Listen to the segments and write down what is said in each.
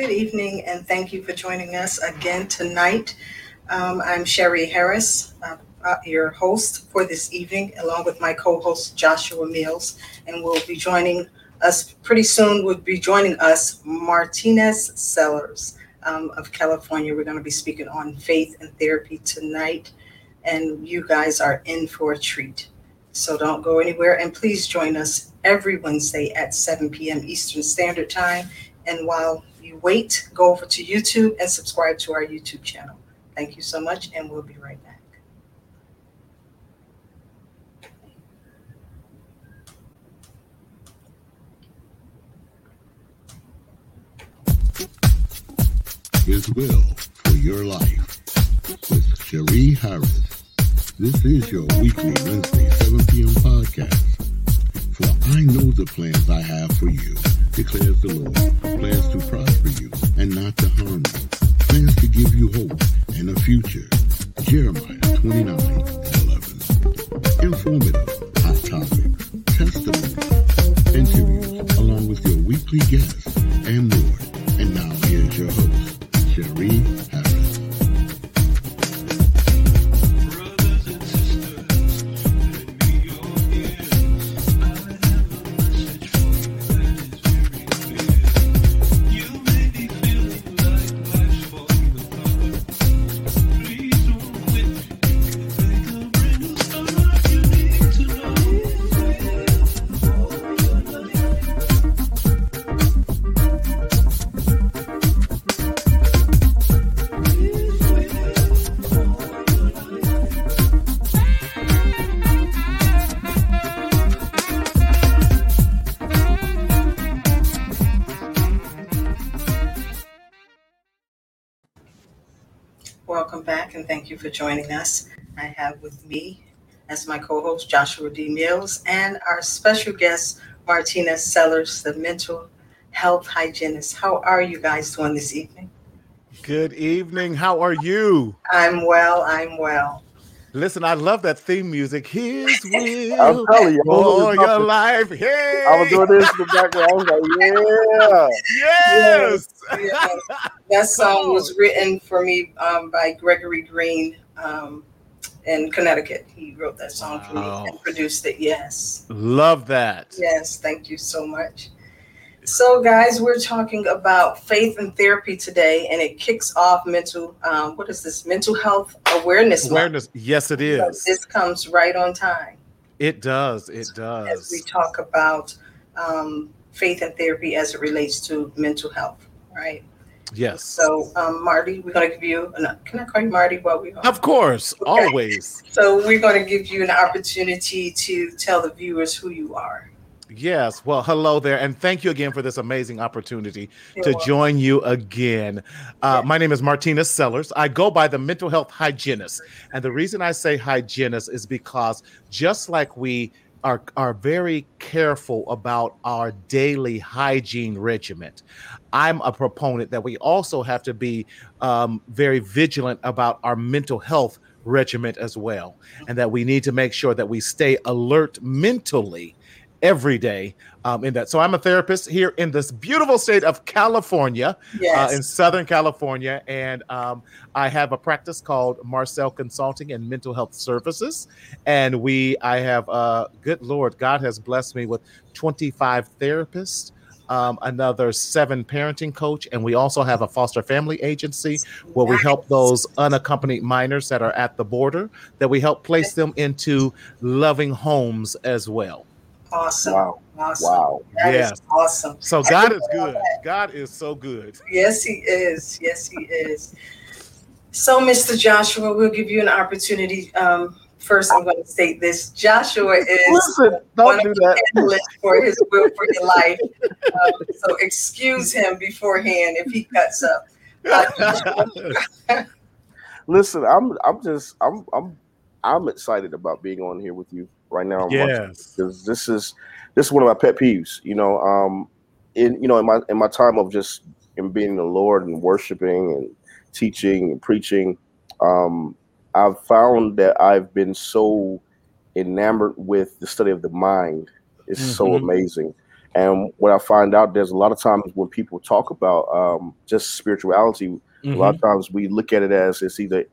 Good evening, and thank you for joining us again tonight. Um, I'm Sherry Harris, uh, uh, your host for this evening, along with my co-host Joshua Mills, and we'll be joining us pretty soon. Will be joining us Martinez Sellers um, of California. We're going to be speaking on faith and therapy tonight, and you guys are in for a treat. So don't go anywhere, and please join us every Wednesday at 7 p.m. Eastern Standard Time. And while you wait, go over to YouTube and subscribe to our YouTube channel. Thank you so much, and we'll be right back. His will for your life with Cherie Harris. This is your weekly Wednesday 7 p.m. podcast. For I know the plans I have for you, declares the Lord. Plans to prosper you and not to harm you. Plans to give you hope and a future. Jeremiah 29 and 11. Informative, hot topics, testimonies, interviews, along with your weekly guests and more. And now here's your host, Cherie for joining us. I have with me as my co-host Joshua D. Mills and our special guest Martinez Sellers, the mental health hygienist. How are you guys doing this evening? Good evening. How are you? I'm well. I'm well. Listen, I love that theme music. His will I'm telling you, I was, for your doing life. Hey! I was doing this in the background. I was like, Yes. Yes. That song was written for me um, by Gregory Green um, in Connecticut. He wrote that song for me and produced it. Yes. Love that. Yes, thank you so much. So, guys, we're talking about faith and therapy today, and it kicks off mental. Um, what is this? Mental health awareness. Month. Awareness. Yes, it is. So. This comes right on time It does. It does. as we talk about um, faith and therapy as it relates to mental health, right? Yes. So, um, Marty, we're going to give you. An, can I call you Marty while we? Of course. Okay. Always. So, we're going to give you an opportunity to tell the viewers who you are. Yes. Well, hello there. And thank you again for this amazing opportunity You're to welcome. join you again. Uh, my name is Martina Sellers. I go by the mental health hygienist. And the reason I say hygienist is because just like we are, are very careful about our daily hygiene regimen, I'm a proponent that we also have to be um, very vigilant about our mental health regiment as well. And that we need to make sure that we stay alert mentally every day um, in that. So I'm a therapist here in this beautiful state of California, Yes. uh, in Southern California, and um, I have a practice called Marcel Consulting and Mental Health Services. And we, I have, uh, good Lord, God has blessed me with 25 therapists. Um, another seven parenting coach, and we also have a foster family agency where we help those unaccompanied minors that are at the border. That we help place them into loving homes as well. Awesome. Wow. Awesome. Wow. That is Yes. awesome. So God is good. God is so good. Yes, he is. Yes, he is. So, Mr. Joshua, we'll give you an opportunity. Um, first, I'm going to state this: Joshua is Listen, one don't of do the that. analysts for his will for your life. Um, so, excuse him beforehand if he cuts up. Uh, Listen, I'm I'm just I'm I'm I'm excited about being on here with you right now. yes. because this is this is one of my pet peeves. You know, um, in you know in my in my time of just in being the Lord and worshiping and teaching and preaching, um, I've found that I've been so enamored with the study of the mind. It's so Mhm. amazing, And what I find out, there's a lot of times when people talk about um, just spirituality, Mm-hmm. a lot of times we look at it as it's either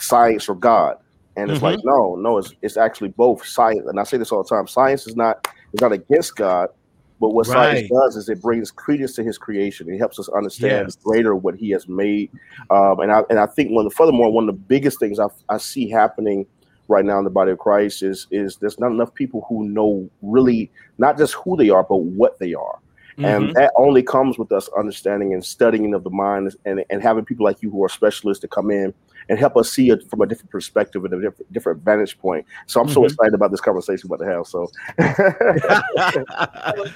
science or God, and it's like no, no, it's it's actually both science. And I say this all the time: science is not is not against God, but what science does is it brings credence to His creation. It helps us understand Yes. greater what He has made. Um, and I and I think one furthermore, one of the biggest things I, I see happening right now in the body of Christ is is there's not enough people who know really not just who they are, but what they are. Mm-hmm. And that only comes with us understanding and studying of the mind and, and having people like you who are specialists to come in and help us see it from a different perspective and a different, different vantage point. So I'm so Mhm. excited about this conversation we're about to have. So Okay.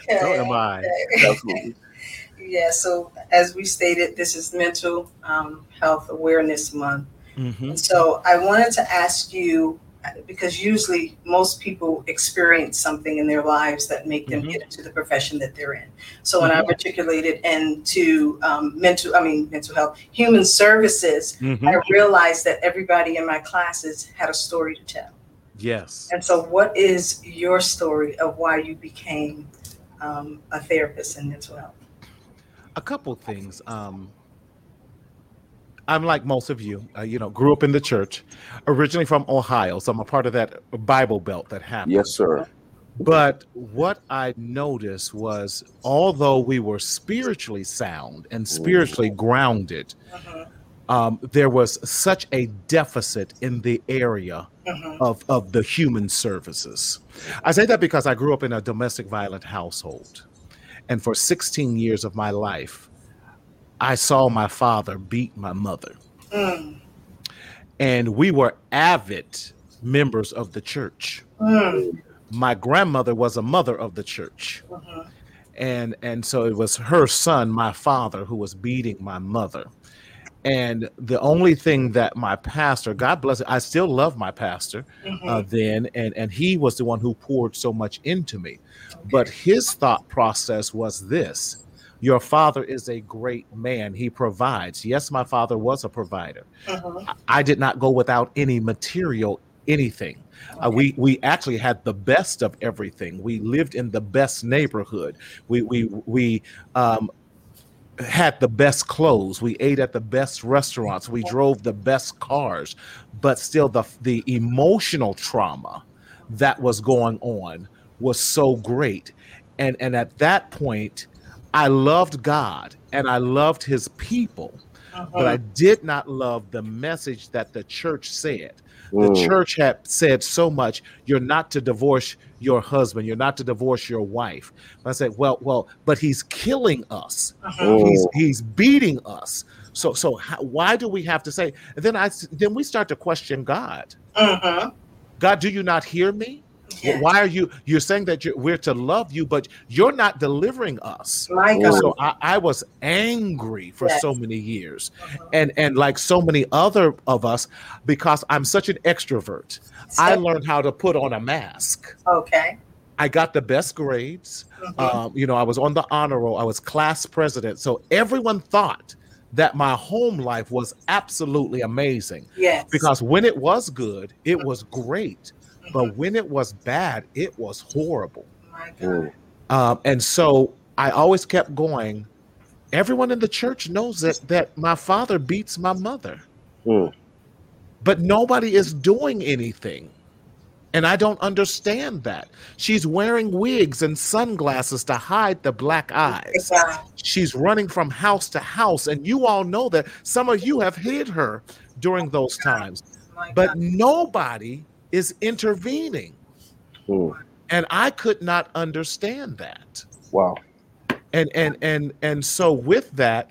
so am I. absolutely. Yeah, so as we stated, this is Mental um, Health Awareness Month. Mhm. So I wanted to ask you because usually most people experience something in their lives that make them Mhm. get into the profession that they're in. So when I articulated into um, mental, I mean mental health, human services, Mhm. I realized that everybody in my classes had a story to tell. Yes. And so, what is your story of why you became um, a therapist in mental health? a couple things. Um, I'm like most of you, uh, you know, grew up in the church, originally from Ohio, so I'm a part of that Bible belt that happened. Yes, sir. But what I noticed was, although we were spiritually sound and spiritually grounded, Mhm, um, there was such a deficit in the area mhm, of, of the human services. I say that because I grew up in a domestic violent household. And for 16 years of my life, I saw my father beat my mother. mm, And we were avid members of the church. mm, My grandmother was a mother of the church. mhm. And and so it was her son, my father, who was beating my mother. And the only thing that my pastor, God bless it, I still love my pastor Mhm. uh, then, and and he was the one who poured so much into me. But his thought process was this: Your father is a great man. He provides. Yes, my father was a provider. Mhm. I did not go without any material anything. Uh, we we actually had the best of everything. We lived in the best neighborhood. We we we um, had the best clothes. We ate at the best restaurants. We drove the best cars. But still, the the emotional trauma that was going on was so great. And and at that point, I loved God and I loved His people but I did not love the message that the church said. The Mm. church had said so much, you're not to divorce your husband, you're not to divorce your wife. I said, well, well, but he's killing us. Mhm. He's he's beating us. So so how, why do we have to say? And then I then we start to question God. Mhm. God, do you not hear me? Yeah. Why are you you're saying that you're, we're to love you, but you're not delivering us? My God. so I, I was angry for so many years Mhm. and and like so many other of us because i'm such an extrovert i learned how to put on a mask Okay. i got the best grades Mhm. um, you know i was on the honor roll i was class president so everyone thought that my home life was absolutely amazing yes. because when it was good it was great. But when it was bad it was horrible. Mm. um, and so I always kept going. Everyone in the church knows that that my father beats my mother, Mm. but nobody is doing anything. And I don't understand that. She's wearing wigs and sunglasses to hide the black eyes. She's running from house to house. And you all know that some of you have hid her during those times, but nobody is intervening. Mm. And I could not understand that. Wow. and and and and so with that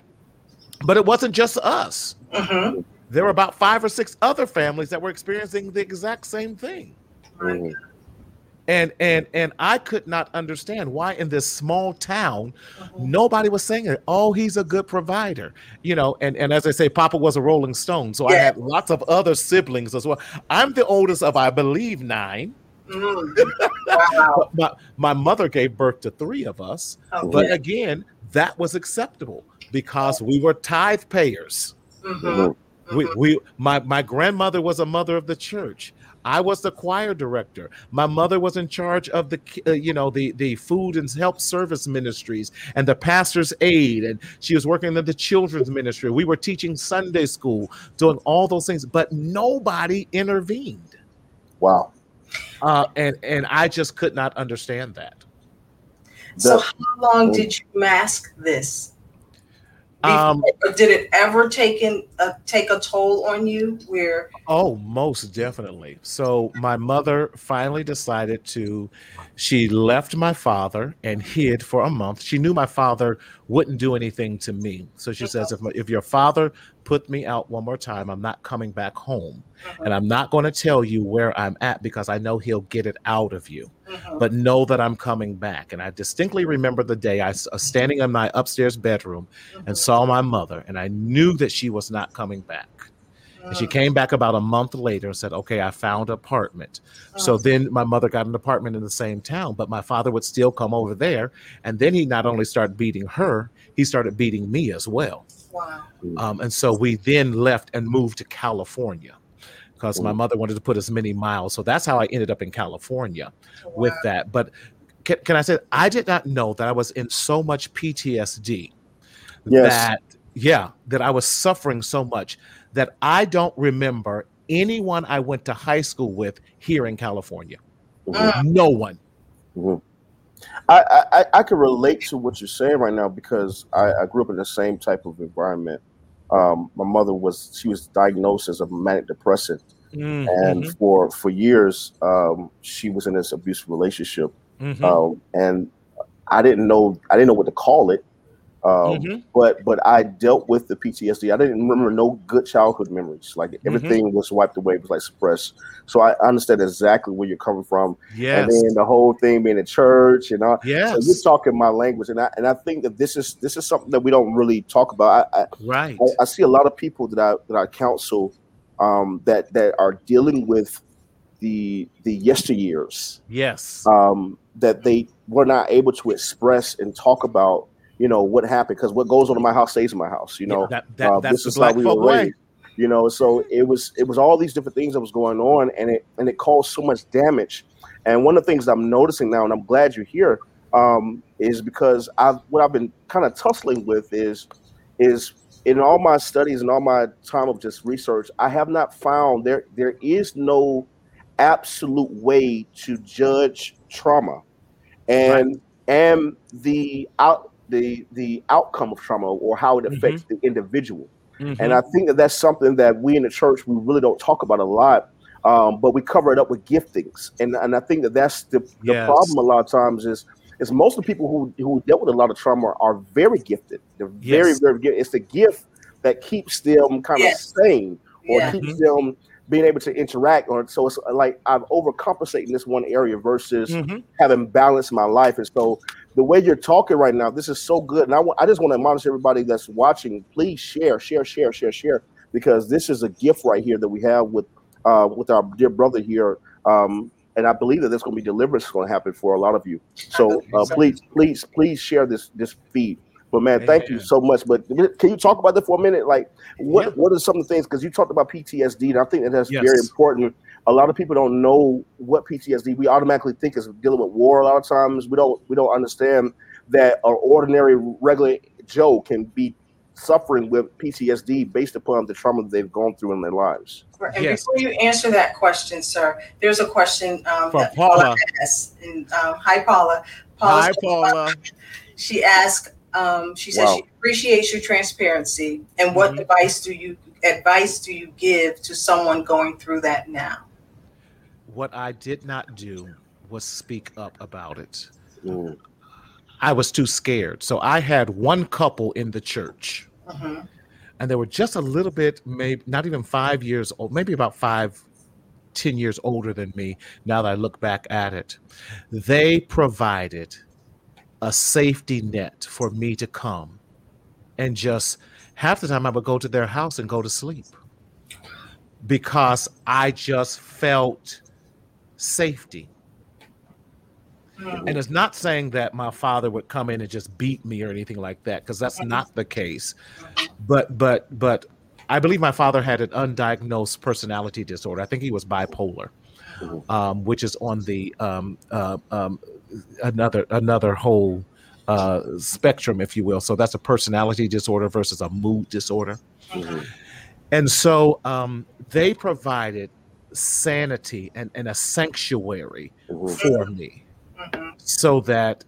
but it wasn't just us Mhm. there were about five or six other families that were experiencing the exact same thing Mm. God. And and and i could not understand why in this small town Mhm. nobody was saying it oh he's a good provider you know and and as i say papa was a rolling stone so i had lots of other siblings as well i'm the oldest of i believe nine Mm. Wow. my, my mother gave birth to three of us Okay. But again, that was acceptable because we were tithe payers. Mhm. Mhm. We, we my, my grandmother was a mother of the church. I was the choir director. My mother was in charge of the, uh, you know, the the food and health service ministries and the pastor's aid, and she was working in the children's ministry. We were teaching Sunday school, doing all those things, but nobody intervened. Wow. Uh, and and I just could not understand that. So, how long did you mask this? Um, did it ever take in uh, take a toll on you? Where oh, most definitely. So my mother finally decided to. She left my father and hid for a month. She knew my father wouldn't do anything to me. So she says, if, if your father put me out one more time, I'm not coming back home. uh-huh. And I'm not going to tell you where I'm at because I know he'll get it out of you. Mhm. But know that I'm coming back. And I distinctly remember the day I was standing in my upstairs bedroom and Mhm. saw my mother, and I knew that she was not coming back. And she came back about a month later and said, Okay, I found an apartment. So Oh. then my mother got an apartment in the same town, but my father would still come over there. And then he not only started beating her, he started beating me as well. wow. Um, and so we then left and moved to California because my mother wanted to put as many miles. So that's how I ended up in California with that. But can, can I say, I did not know that I was in so much PTSD Yes. that, yeah, that I was suffering so much that I don't remember anyone I went to high school with here in California. Mm. No one. Mhm. I, I I- can relate to what you're saying right now because I, I grew up in the same type of environment. Um, my mother was she was diagnosed as a manic depressant, Mm, and mhm, for for years um, she was in this abusive relationship, mhm, um, and I didn't know I didn't know what to call it. Um, mhm. but but I dealt with the PTSD. I didn't remember no good childhood memories. Like Mm-hmm. everything was wiped away, it was like suppressed. So I understand exactly where you're coming from. Yes. And then the whole thing being in church and all. So yes. you're talking my language, and I and I think that this is this is something that we don't really talk about. I I, right. I- I see a lot of people that I that I counsel um, that that are dealing with the the yesteryears yes. um, that they were not able to express and talk about. You know what happened because what goes on in my house stays in my house. You Yeah, know that, that, uh, that's this the is how we were raised. You know, so it was it was all these different things that was going on, and it and it caused so much damage. And one of the things I'm noticing now, and I'm glad you're here, um, is because I've what I've been kind of tussling with is is in all my studies and all my time of just research, I have not found there there is no absolute way to judge trauma and and the out the the outcome of trauma or how it affects the individual. Mhm. And I think that that's something that we in the church we really don't talk about a lot, um, but we cover it up with giftings. And and I think that that's the, the Yes. problem a lot of times is is most of the people who who dealt with a lot of trauma are very gifted. They're very Yes. very gifted. It's the gift that keeps them kind of Yes. sane or Yeah. keeps them being able to interact. Or so it's like I've overcompensated in this one area versus Mhm. having balance in my life. And so the way you're talking right now, this is so good. And I, just want to admonish everybody that's watching, please share, share, share, share, share, because this is a gift right here that we have with uh, with our dear brother here. Um, and I believe that there's going to be deliverance going to happen for a lot of you. So uh, please, please, please share this this feed. But man, thank you so much. But can you talk about that for a minute? Like, what Yeah. what are some of the things? Because you talked about PTSD, and I think that that's very important. A lot of people don't know what PTSD. We automatically think is dealing with war. A lot of times, we don't we don't understand that an ordinary, regular Joe can be suffering with PTSD based upon the trauma they've gone through in their lives. And Yes. before you answer that question, sir, there's a question um, From that Paula Paula. asked. And, um, hi, Paula. Paula Hi, says- Paula. She asked. Um, she says Wow. she appreciates your transparency. And what Mhm. advice do you advice do you give to someone going through that now? What I did not do was speak up about it. Mm, I was too scared. So I had one couple in the church, Mhm. and they were just a little bit, maybe not even five years old, maybe about five, ten years older than me. Now that I look back at it, they provided a safety net for me to come and just half the time I would go to their house and go to sleep because I just felt safety. And it's not saying that my father would come in and just beat me or anything like that, because that's not the case. But but but I believe my father had an undiagnosed personality disorder. I think he was bipolar. Um, which is on the um, uh, um, another another whole uh, spectrum, if you will. So that's a personality disorder versus a mood disorder. Mhm. And so um, they provided sanity and, and a sanctuary Mhm. for me Mhm. so that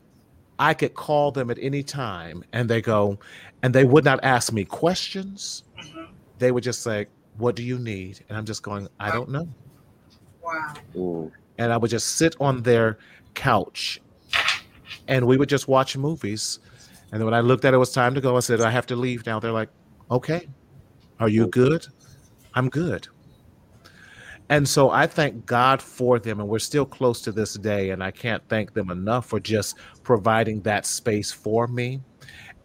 I could call them at any time and they go, and they would not ask me questions. Mhm. They would just say, What do you need? And I'm just going, I don't know. Wow. Mhm. And I would just sit on their couch and we would just watch movies. And then when I looked at it, it was time to go, I said, I have to leave now. They're like, Okay, are you good? I'm good. And so I thank God for them, and we're still close to this day. And I can't thank them enough for just providing that space for me,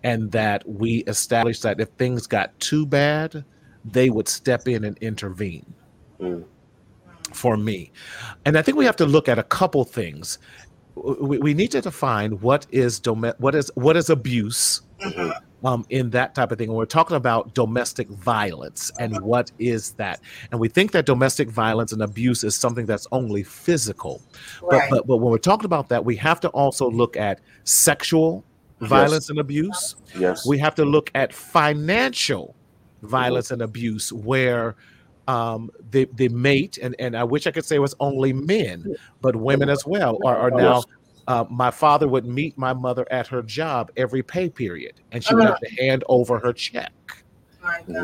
and that we established that if things got too bad, they would step in and intervene Mm. For me. And I think we have to look at a couple things. We, we need to define what is dom- what is what is abuse Mhm. um, in that type of thing. And we're talking about domestic violence and what is that. And we think that domestic violence and abuse is something that's only physical. But, Right. but, but when we're talking about that, we have to also look at sexual violence and abuse. Yes. We have to look at financial violence and abuse where um, the, the mate, and, and I wish I could say it was only men, but women as well are, are now uh, my father would meet my mother at her job every pay period, and she would have to hand over her check.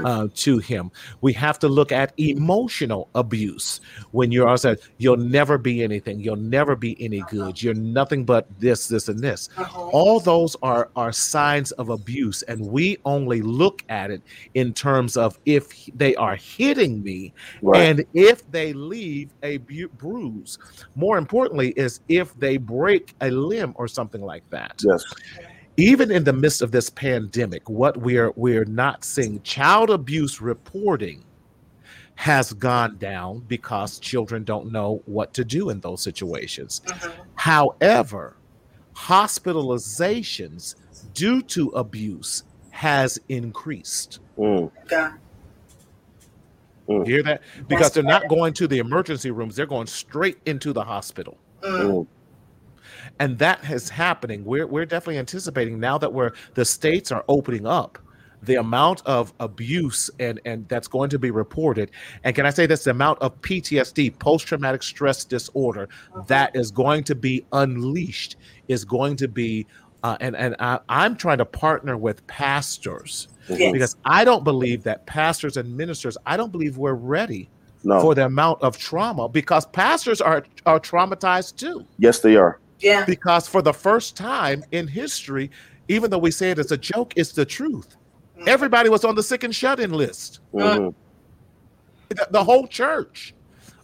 Uh, to him. We have to look at emotional abuse when you're said you'll never be anything, you'll never be any good, you're nothing but this, this, and this. Mhm. All those are are signs of abuse, and we only look at it in terms of if they are hitting me Right. and if they leave a bu- bruise. More importantly, is if they break a limb or something like that. yes. Even in the midst of this pandemic, what we're we're not seeing child abuse reporting has gone down because children don't know what to do in those situations. Mhm. However, hospitalizations due to abuse has increased. Mm. God. You hear that? Because they're not going to the emergency rooms, they're going straight into the hospital. Mm. And that is happening. We're we're definitely anticipating now that we're the states are opening up the amount of abuse and and that's going to be reported. And can I say this the amount of PTSD, post traumatic stress disorder that is going to be unleashed is going to be uh, and and I, I'm trying to partner with pastors Yes. because I don't believe that pastors and ministers, I don't believe we're ready No. for the amount of trauma because pastors are are traumatized too. yes, they are. Yeah. Because for the first time in history, even though we say it as a joke, it's the truth. Mhm. Everybody was on the sick and shut in list. Mhm. The, the whole church.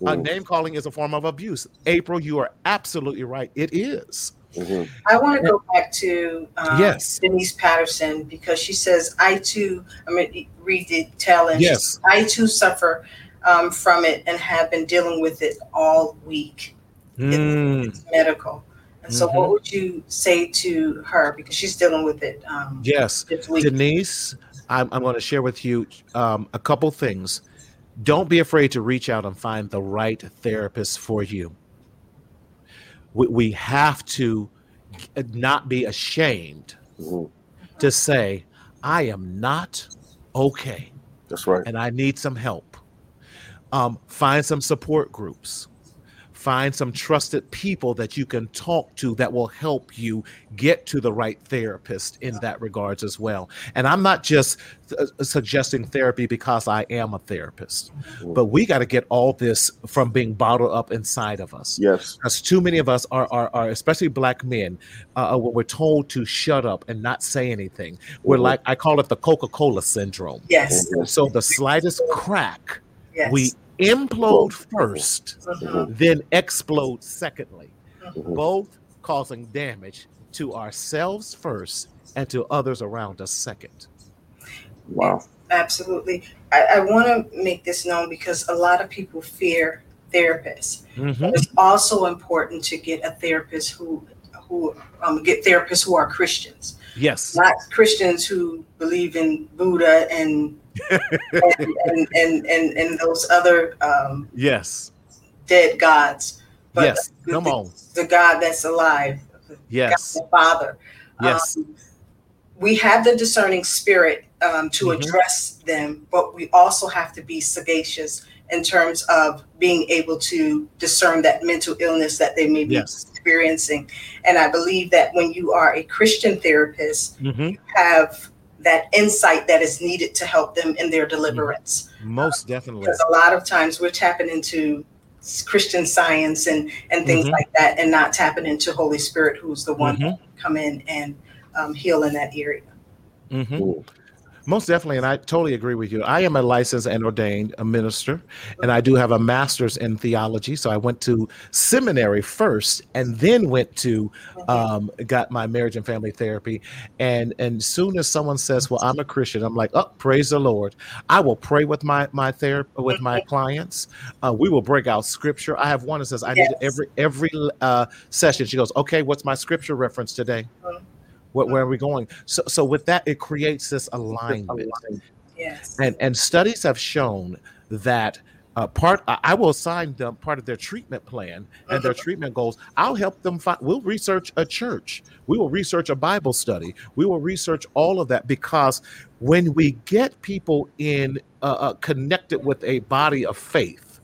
Uh, Mhm. name calling is a form of abuse. April, you are absolutely right. It is. Mhm. I want to go back to um, Yes. Denise Patterson because she says, I too, I'm going to read the tail end. She Yes. says, I too suffer um, from it and have been dealing with it all week. Mm, It's medical. And so, Mhm. what would you say to her? Because she's dealing with it um, yes. Denise, I'm, I'm going to share with you um, a couple things. Don't be afraid to reach out and find the right therapist for you. We, we have to not be ashamed Mhm. to say, I am not okay That's right. and I need some help. Um, find some support groups. Find some trusted people that you can talk to that will help you get to the right therapist in that regards as well. And I'm not just uh, suggesting therapy because I am a therapist, but we got to get all this from being bottled up inside of us Yes. because too many of us are, are, are especially black men, uh, when we're told to shut up and not say anything, we're Mhm. like, I call it the Coca Cola syndrome. yes. Mhm. So the slightest crack, Yes. we implode first, Mhm. then explode secondly, Mhm. both causing damage to ourselves first and to others around us second. Wow. Absolutely. I, I want to make this known because a lot of people fear therapists. Mhm. It's also important to get a therapist who who um, get therapists who are Christians, Yes. not Christians who believe in Buddha and and, and, and, and, and those other um, Yes. dead gods. but yes, the, come on. the God that's alive, Yes, God the Father. yes, Um, we have the discerning spirit um, to Mhm. address them, but we also have to be sagacious in terms of being able to discern that mental illness that they may be Yes. experiencing. And I believe that when you are a Christian therapist, hmm have that insight that is needed to help them in their deliverance. most definitely. Because a lot of times we're tapping into Christian science and and things Mhm. like that, and not tapping into Holy Spirit, who's the one Mhm. that can come in and um, heal in that area. hmm Mm. Most definitely, and I totally agree with you. I am a licensed and ordained a minister, and I do have a master's in theology. So I went to seminary first, and then went to um, got my marriage and family therapy. And and soon as someone says, "Well, I'm a Christian," I'm like, "Oh, praise the Lord!" I will pray with my my therapy with my clients. Uh, we will break out scripture. I have one that says, "I need every every uh, session." She goes, "Okay, what's my scripture reference today?" Mhm. What, where are we going? So, so with that, it creates this alignment Yes. and and studies have shown that uh, part I will assign them part of their treatment plan and their treatment goals. I'll help them find. We'll research a church. We will research a Bible study. We will research all of that because when we get people in uh, uh, connected with a body of faith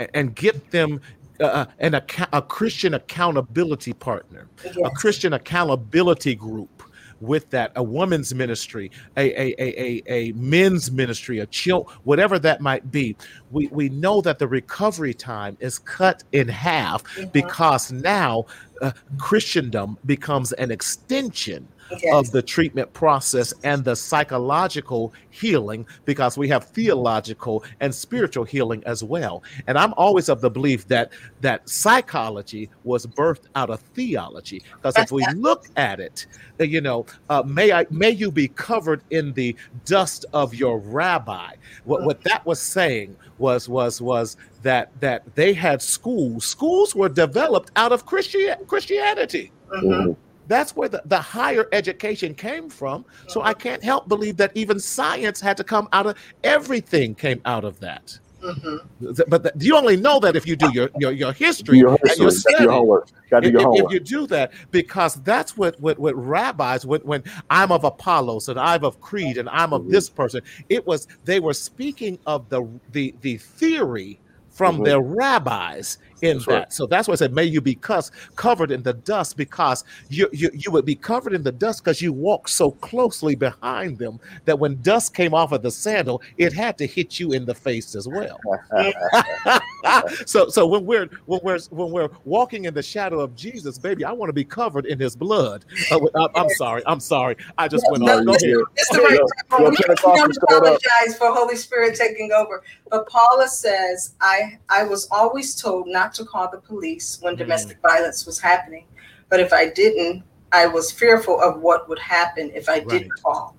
a- and get them. Uh, an account, a Christian accountability partner, a Christian accountability group with that, a woman's ministry, a a a a, a men's ministry, a chill, whatever that might be. We we know that the recovery time is cut in half Mhm. because now uh, Christendom becomes an extension Of the treatment process and the psychological healing because we have theological and spiritual healing as well. And i'm always of the belief that that psychology was birthed out of theology because if we look at it uh, you know uh, may i may you be covered in the dust of your rabbi. What, what that was saying was was was that that they had schools schools were developed out of Christian, christianity. Mhm. That's where the, the higher education came from. So I can't help believe that even science had to come out of everything came out of that. Mhm. But th- you only know that if you do your your, your history your and your Gotta your homework. Got to If, do your if- if you do that, because that's what what, what rabbis when, when I'm of Apollos and I'm of Creed and I'm of Mhm. this person, it was they were speaking of the the the theory from Mhm. their rabbis in That's that. right. So that's why I said, may you be cus- covered in the dust because you, you you would be covered in the dust because you walked so closely behind them that when dust came off of the sandal, it had to hit you in the face as well. so so when we're when we're when we're walking in the shadow of Jesus, baby, I want to be covered in His blood. Uh, I, I'm sorry, I'm sorry. I just went No, off. Go listen, ahead. It's the right Yo, yo, We Pentecostals don't showed up. apologize for Holy Spirit taking over. But Paula says, I, I was always told not to call the police when Mm. domestic violence was happening. But if I didn't, I was fearful of what would happen if I didn't call.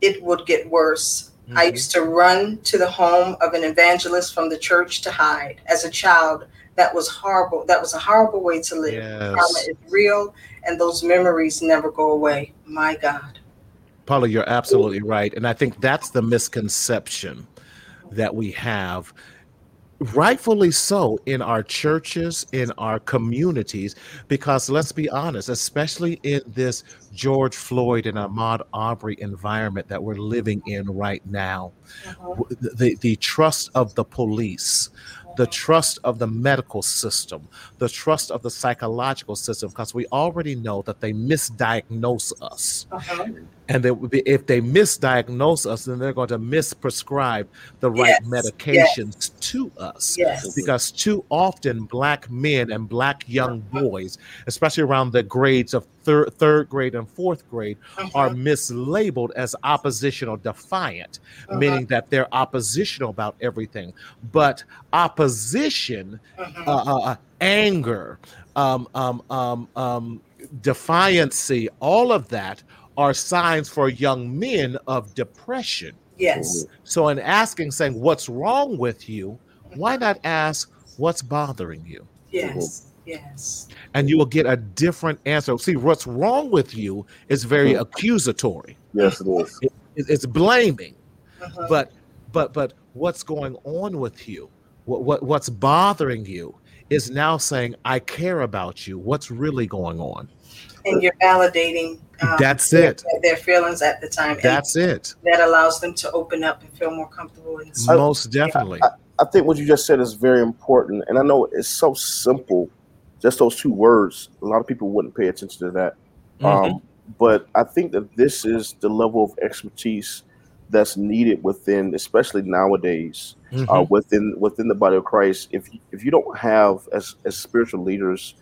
It would get worse. I Mhm. used to run to the home of an evangelist from the church to hide. As a child, that was horrible. That was a horrible way to live. Trauma is real, and those memories never go away. My God. Paula, you're absolutely right, and I think that's the misconception that we have rightfully so in our churches in our communities because let's be honest especially in this george floyd and ahmaud arbery environment that we're living in right now w- the, the trust of the police the trust of the medical system the trust of the psychological system because we already know that they misdiagnose us. Uh-huh. And they would be, if they misdiagnose us, then they're going to misprescribe the right Yes, medications to us. Yes. Because too often, black men and black young boys, especially around the grades of third, third grade and fourth grade, are Uh-huh. mislabeled as oppositional defiant, Uh-huh. meaning that they're oppositional about everything. But opposition Uh-huh. uh, uh, anger, um, um, um, um, defiancy, all of that are signs for young men of depression. Yes. So, in asking, saying, What's wrong with you? Why not ask, What's bothering you? Yes. Yes. And you will get a different answer. See, what's wrong with you is very accusatory, Yes, it is. It- it's blaming. Uh-huh. but but but what's going on with you what, what what's bothering you is now saying, I care about you. What's really going on? And you're validating um, That's their, it. their feelings at the time. And That's it. that allows them to open up and feel more comfortable in I- Most definitely. I think what you just said is very important, and I know it's so simple, just those two words. A lot of people wouldn't pay attention to that, Mhm. um, but I think that this is the level of expertise that's needed within, especially nowadays, uh, Mhm. within within the body of Christ. If if you don't have as as spiritual leaders,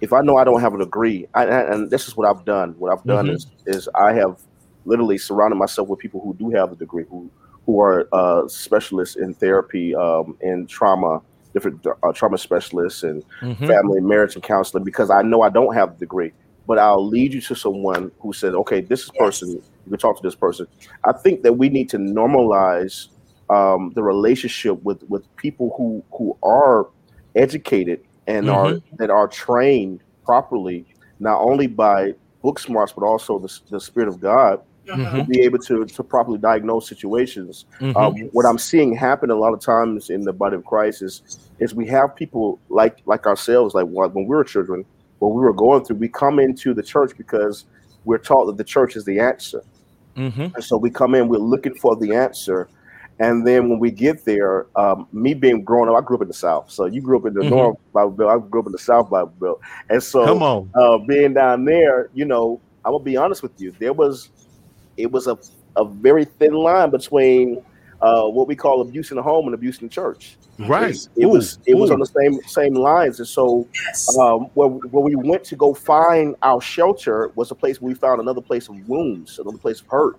if I know I don't have a degree, I, I- and this is what I've done. What I've done Mhm. is is I have literally surrounded myself with people who do have a degree, who who are uh, specialists in therapy, um, in trauma, different uh, trauma specialists, and Mhm. family and marriage and counseling. Because I know I don't have the degree, but I'll lead you to someone who said, "Okay, this is Yes. person. You can talk to this person." I think that we need to normalize um, the relationship with with people who who are educated and are that are trained properly, not only by book smarts but also the, the spirit of God Mhm. to be able to to properly diagnose situations. Mhm. Um, what I'm seeing happen a lot of times in the body of Christ is is we have people like like ourselves, like when we were children, what we were going through, we come into the church because we're taught that the church is the answer. Mhm. And so we come in, we're looking for the answer. And then when we get there, um, me being growing up, I grew up in the South. So you grew up in the Mhm. North Bible Belt. I grew up in the South Bible Belt. And so Come on. uh, being down there, you know, I'm gonna be honest with you. There was, it was a, a very thin line between uh, what we call abuse in the home and abuse in the church. Right. It was it was on the same same lines, and so Yes. um, where, where we went to go find our shelter was a place where we found another place of wounds, another place of hurt.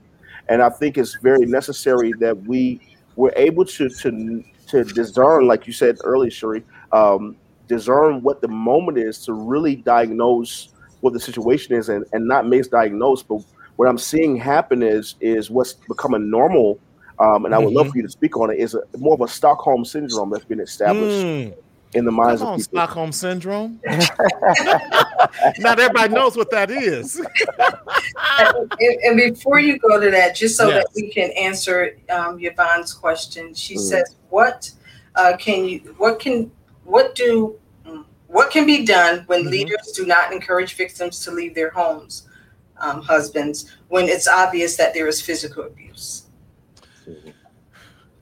And I think it's very necessary that we were able to to to discern, like you said earlier, Sherry, um, discern what the moment is to really diagnose what the situation is, and, and not misdiagnose. But what I'm seeing happen is is what's becoming normal. Um, and I would love Mhm. for you to speak on it. Is a, more of a Stockholm syndrome that's been established Mm. In the minds Come on, of people. Stockholm syndrome. Not everybody knows what that is. and, and before you go to that, just so that we can answer um, Yvonne's question, she Mm. says, "What uh, can you? What can? What do? mm, What can be done when Mhm. leaders do not encourage victims to leave their homes, um, husbands, when it's obvious that there is physical abuse?"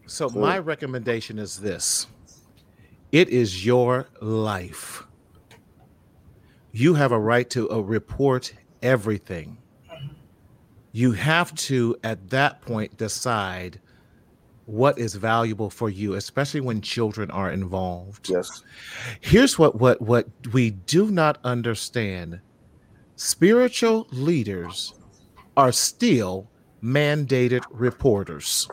So Cool. my recommendation is this. It is your life. You have a right to uh, report everything. You have to, at that point, decide what is valuable for you, especially when children are involved. Yes. Here's what what what we do not understand. Spiritual leaders are still mandated reporters.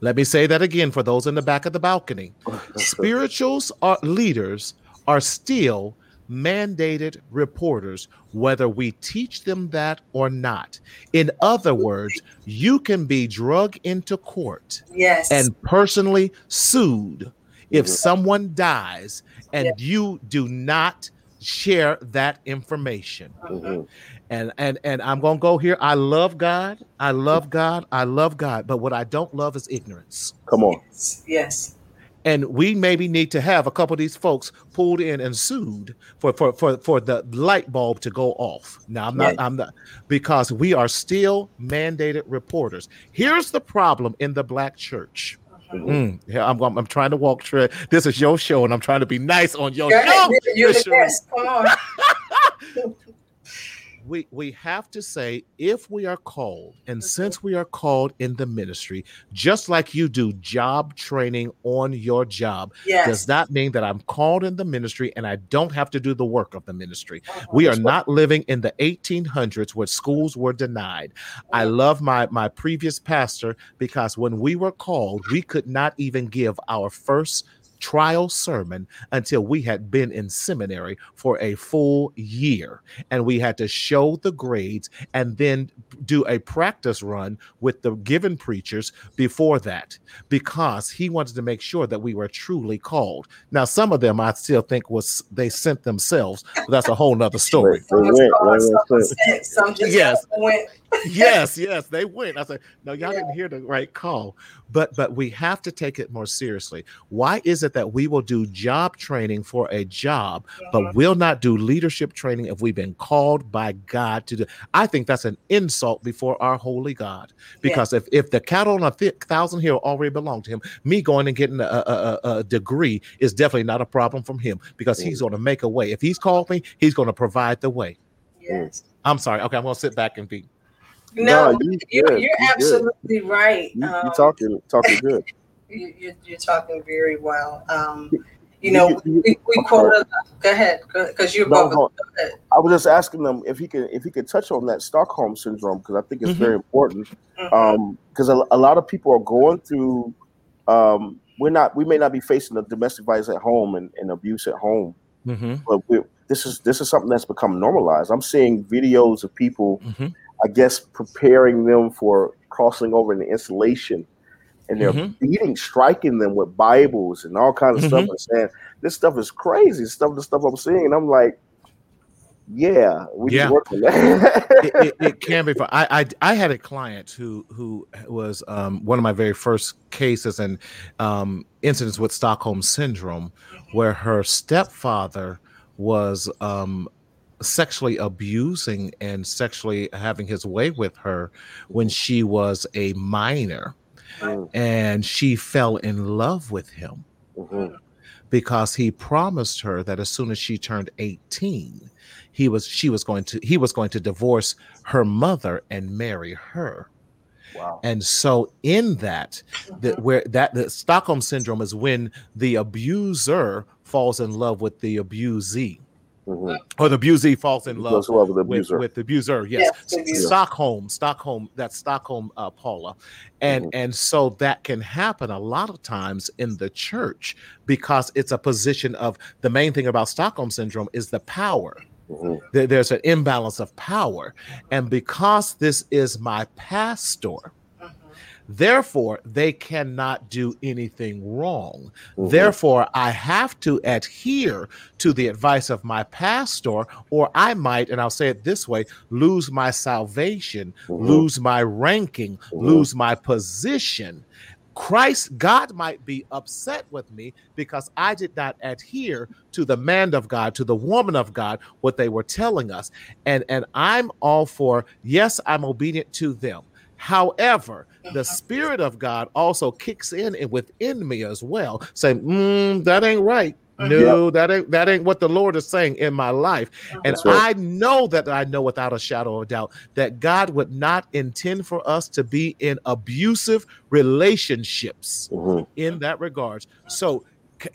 Let me say that again for those in the back of the balcony. Spirituals are leaders are still mandated reporters, whether we teach them that or not. In other words, you can be drug into court Yes. and personally sued if someone dies and Yeah. you do not share that information Mhm. and and and i'm gonna go here i love god i love god i love god but what i don't love is ignorance Come on. yes. yes. and we maybe need to have a couple of these folks pulled in and sued for for for, for the light bulb to go off now i'm not Yeah. i'm not because we are still mandated reporters here's the problem in the black church. Mm, yeah, I'm, I'm, I'm trying to walk through. This is your show, and I'm trying to be nice on your show. You're the best. We we have to say if we are called and since we are called in the ministry just like you do job training on your job Yes. does not mean that i'm called in the ministry and i don't have to do the work of the ministry Mhm. we are not living in the 1800s where schools were denied i love my my previous pastor because when we were called we could not even give our first trial sermon until we had been in seminary for a full year and we had to show the grades and then do a practice run with the given preachers before that because he wanted to make sure that we were truly called now some of them i still think was they sent themselves but that's a whole nother story They went, Some they was went, some went. was sent, some just Yes. went. Yes, yes, they went. I said, no, y'all yeah. didn't hear the right call. But but we have to take it more seriously. Why is it that we will do job training for a job, but uh-huh. will not do leadership training if we've been called by God to do? I think that's an insult before our holy God. Because yeah. if if the cattle on a th- thousand hill already belong to him, me going and getting a, a, a, degree is definitely not a problem from him because he's going to make a way. If he's called me, he's going to provide the way. Yes. I'm sorry. Okay, I'm going to sit back and be no, no you, you're, you're, you're absolutely good. right. You, are um, talking talking good. you, are talking very well. Um, you know, we, we quoted. Go ahead, because you're no, both. I was just asking them if he could if he could touch on that Stockholm syndrome because I think it's mm-hmm. very important. Because mm-hmm. um, a, a, lot of people are going through. Um, we're not. We may not be facing the domestic violence at home and, and abuse at home, mm-hmm. but this is this is something that's become normalized. I'm seeing videos of people mm-hmm. I guess preparing them for crossing over in the installation, and they're mm-hmm. beating, striking them with Bibles and all kinds of mm-hmm. stuff, and saying this stuff is crazy. Stuff, the stuff I'm seeing, and I'm like, yeah, we yeah. work on that. it, it, it, can be. I, I I had a client who who was um, one of my very first cases and um, incidents with Stockholm syndrome, where her stepfather was um, sexually abusing and sexually having his way with her when she was a minor mm. and she fell in love with him mm-hmm. because he promised her that as soon as she turned 18 he was she was going to he was going to divorce her mother and marry her Wow. And so in that, that mm-hmm. where that the Stockholm syndrome is when the abuser falls in love with the abusee. Mm-hmm. Or the abusee falls in love, love with, the abuser. With, with the abuser, yes. yes Stockholm, Stockholm, that's Stockholm, uh, Paula, and mm-hmm. and so that can happen a lot of times in the church because it's a position of the main thing about Stockholm syndrome is the power. Mm-hmm. There's an imbalance of power, and because this is my pastor, Therefore, they cannot do anything wrong. Mm-hmm. Therefore, I have to adhere to the advice of my pastor, or I might, and I'll say it this way, lose my salvation, mm-hmm. lose my ranking, mm-hmm. lose my position. Christ, God might be upset with me because I did not adhere to the man of God, to the woman of God, what they were telling us. And, and I'm all for, yes, I'm obedient to them. However, the Spirit of God also kicks in and within me as well, saying, mm, "That ain't right. No, yep. that ain't that ain't what the Lord is saying in my life." And right. I know that I know without a shadow of doubt that God would not intend for us to be in abusive relationships mm-hmm. in that regards. So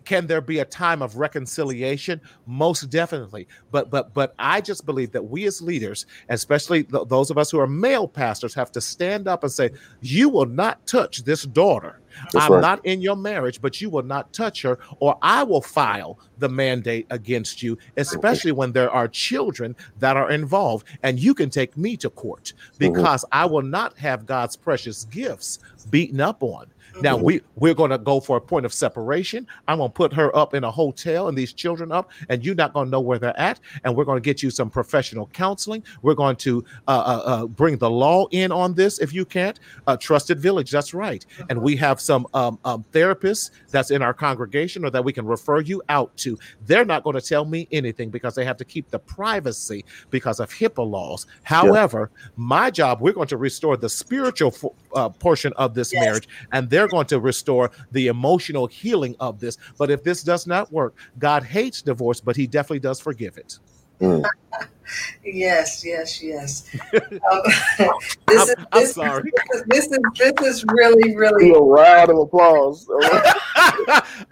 can there be a time of reconciliation most definitely but but but i just believe that we as leaders especially th- those of us who are male pastors have to stand up and say you will not touch this daughter That's i'm right. not in your marriage but you will not touch her or i will file the mandate against you especially when there are children that are involved and you can take me to court mm-hmm. because mm-hmm. i will not have god's precious gifts beaten up on now we we're going to go for a point of separation. I'm going to put her up in a hotel and these children up, and you're not going to know where they're at. And we're going to get you some professional counseling. We're going to uh, uh, uh, bring the law in on this if you can't. A trusted village, that's right. And we have some um, um, therapists that's in our congregation or that we can refer you out to. They're not going to tell me anything because they have to keep the privacy because of HIPAA laws. However, yeah. my job, we're going to restore the spiritual uh, portion of this yes. marriage, and they're going to restore the emotional healing of this. But if this does not work, God hates divorce, but He definitely does forgive it. Mm. yes, yes, yes. Um, this, is, I'm, this, sorry. Is, this is this is really really a round of applause.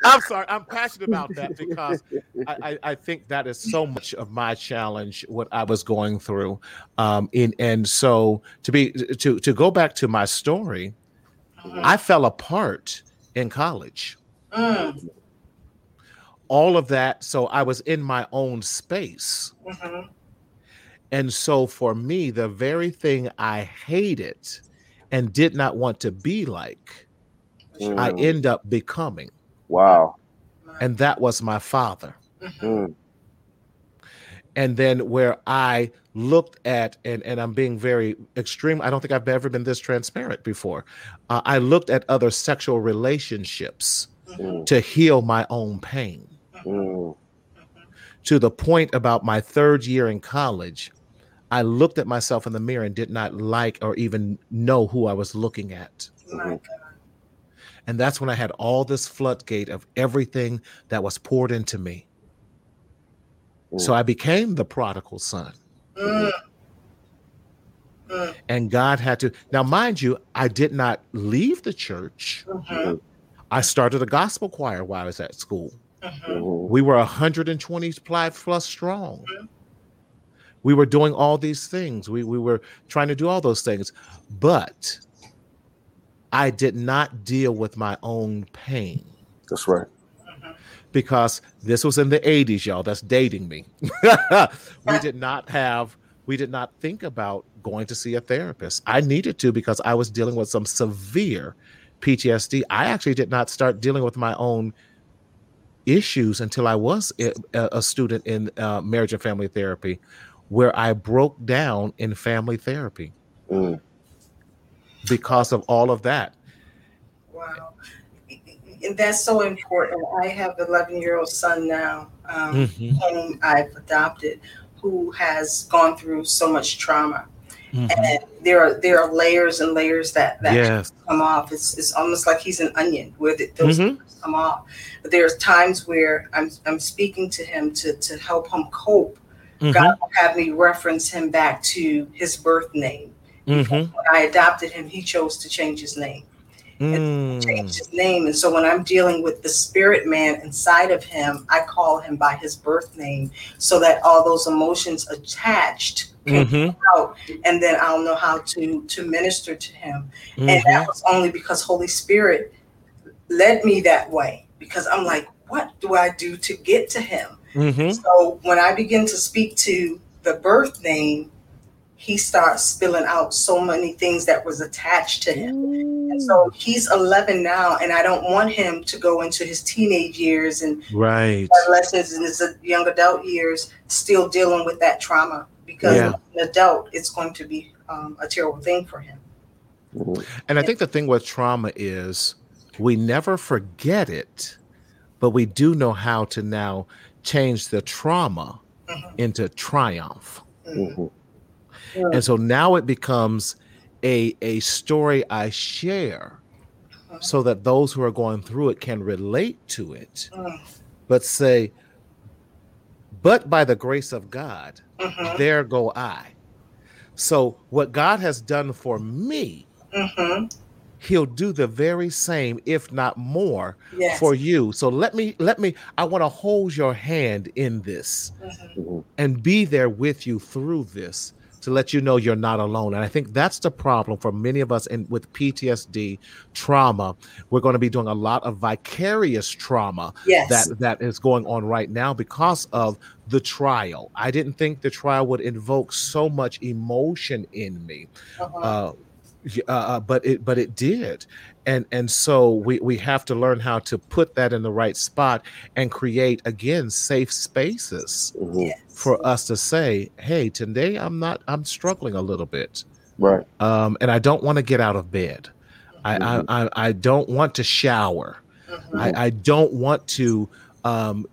I'm sorry. I'm passionate about that because I, I, I, think that is so much of my challenge. What I was going through, um, in and so to be to to go back to my story, mm-hmm. I fell apart in college. Mm all of that. So I was in my own space. Mm-hmm. And so for me, the very thing I hated and did not want to be like, mm. I end up becoming. Wow. And that was my father. Mm-hmm. And then where I looked at and and I'm being very extreme. I don't think I've ever been this transparent before. Uh, I looked at other sexual relationships Mm, to heal my own pain mm, to the point about my third year in college. I looked at myself in the mirror and did not like or even know who I was looking at. God. And that's when I had all this floodgate of everything that was poured into me. So I became the prodigal son. Mm. Mm. And God had to. Now, mind you, I did not leave the church. Mhm. I started a gospel choir while I was at school. Mhm. mhm, We were 125 plus strong. We were doing all these things. We, we were trying to do all those things. But I did not deal with my own pain. That's right. Because this was in the 80s, y'all. That's dating me. we did not have, we did not think about going to see a therapist. I needed to because I was dealing with some severe PTSD. I actually did not start dealing with my own issues until I was a, a student in uh, marriage and family therapy, where I broke down in family therapy Mm, because of all of that. Wow. And that's so important. I have an 11 year old son now, um, Mhm, whom I've adopted, who has gone through so much trauma. mhm. And there are there are layers and layers that, that Yes. come off. It's, it's almost like he's an onion where the, those Mhm. come off. But there's times where I'm I'm speaking to him to to help him cope. Mhm, God will have me reference him back to his birth name. When I adopted him, he chose to change his name. Mm. Change his name. And so when I'm dealing with the spirit man inside of him, I call him by his birth name so that all those emotions attached can Mhm, come out and then I'll know how to to minister to him. And mhm. that was only because Holy Spirit led me that way because I'm like, what do I do to get to him? Mm-hmm. So when I begin to speak to the birth name, he starts spilling out so many things that was attached to him. And so he's 11 now, and I don't want him to go into his teenage years and Right. adolescence and his young adult years still dealing with that trauma because Yeah. as an adult, it's going to be um, a terrible thing for him. And I think the thing with trauma is we never forget it, but we do know how to now change the trauma Mhm. into triumph. mhm, And so now it becomes a a story I share so that those who are going through it can relate to it, but say, but by the grace of God, mhm, there go I. So what God has done for me, mhm. he'll do the very same if not more Yes. for you so let me let me i want to hold your hand in this mhm. and be there with you through this to let you know you're not alone. And i think that's the problem for many of us in with ptsd trauma. We're going to be doing a lot of vicarious trauma Yes. that that is going on right now because of the trial. I didn't think the trial would invoke so much emotion in me. Uh-huh. uh, uh, uh, but it but it did and and so we we have to learn how to put that in the right spot and create again safe spaces yes. for us to say hey today i'm not i'm struggling a little bit Right. um and i don't want to get out of bed I, Mhm. I i i don't want to shower Mhm. I, I don't want to um,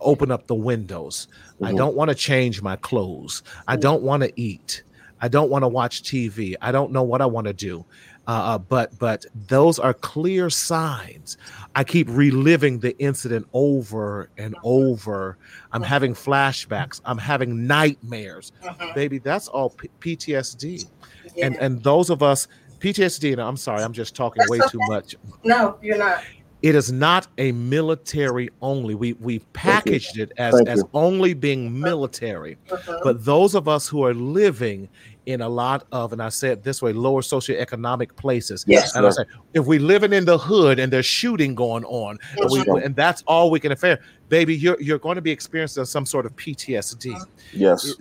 open up the windows. I Mhm. don't want to change my clothes. I don't want to eat. I don't want to watch TV. I don't know what I want to do. Uh, uh, but but those are clear signs. I keep reliving the incident over and over. I'm having flashbacks. I'm having nightmares. Mhm. Baby, that's all P- PTSD. And Yeah. and those of us PTSD. And I'm sorry, I'm just talking That's way okay. too much no, you're not. it is not a military only. We we packaged it as as only being military. Mhm. But those of us who are living in a lot of, and I said this way, lower socioeconomic places. Yes. And I say, if we living in the hood and there's shooting going on, and, we, right. and that's all we can afford, baby, you're you're going to be experiencing some sort of PTSD. Yes.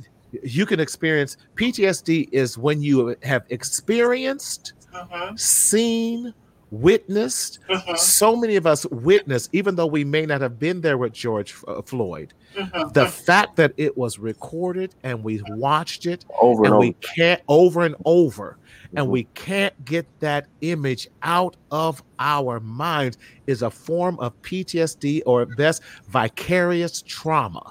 You can experience PTSD is when you have experienced, Mhm. seen, witnessed. Mhm, So many of us witnessed, even though we may not have been there with George uh, Floyd. mhm, The fact that it was recorded and we watched it Over and, and over. we can't over and over and Mhm. we can't get that image out of our minds is a form of PTSD or at best vicarious trauma.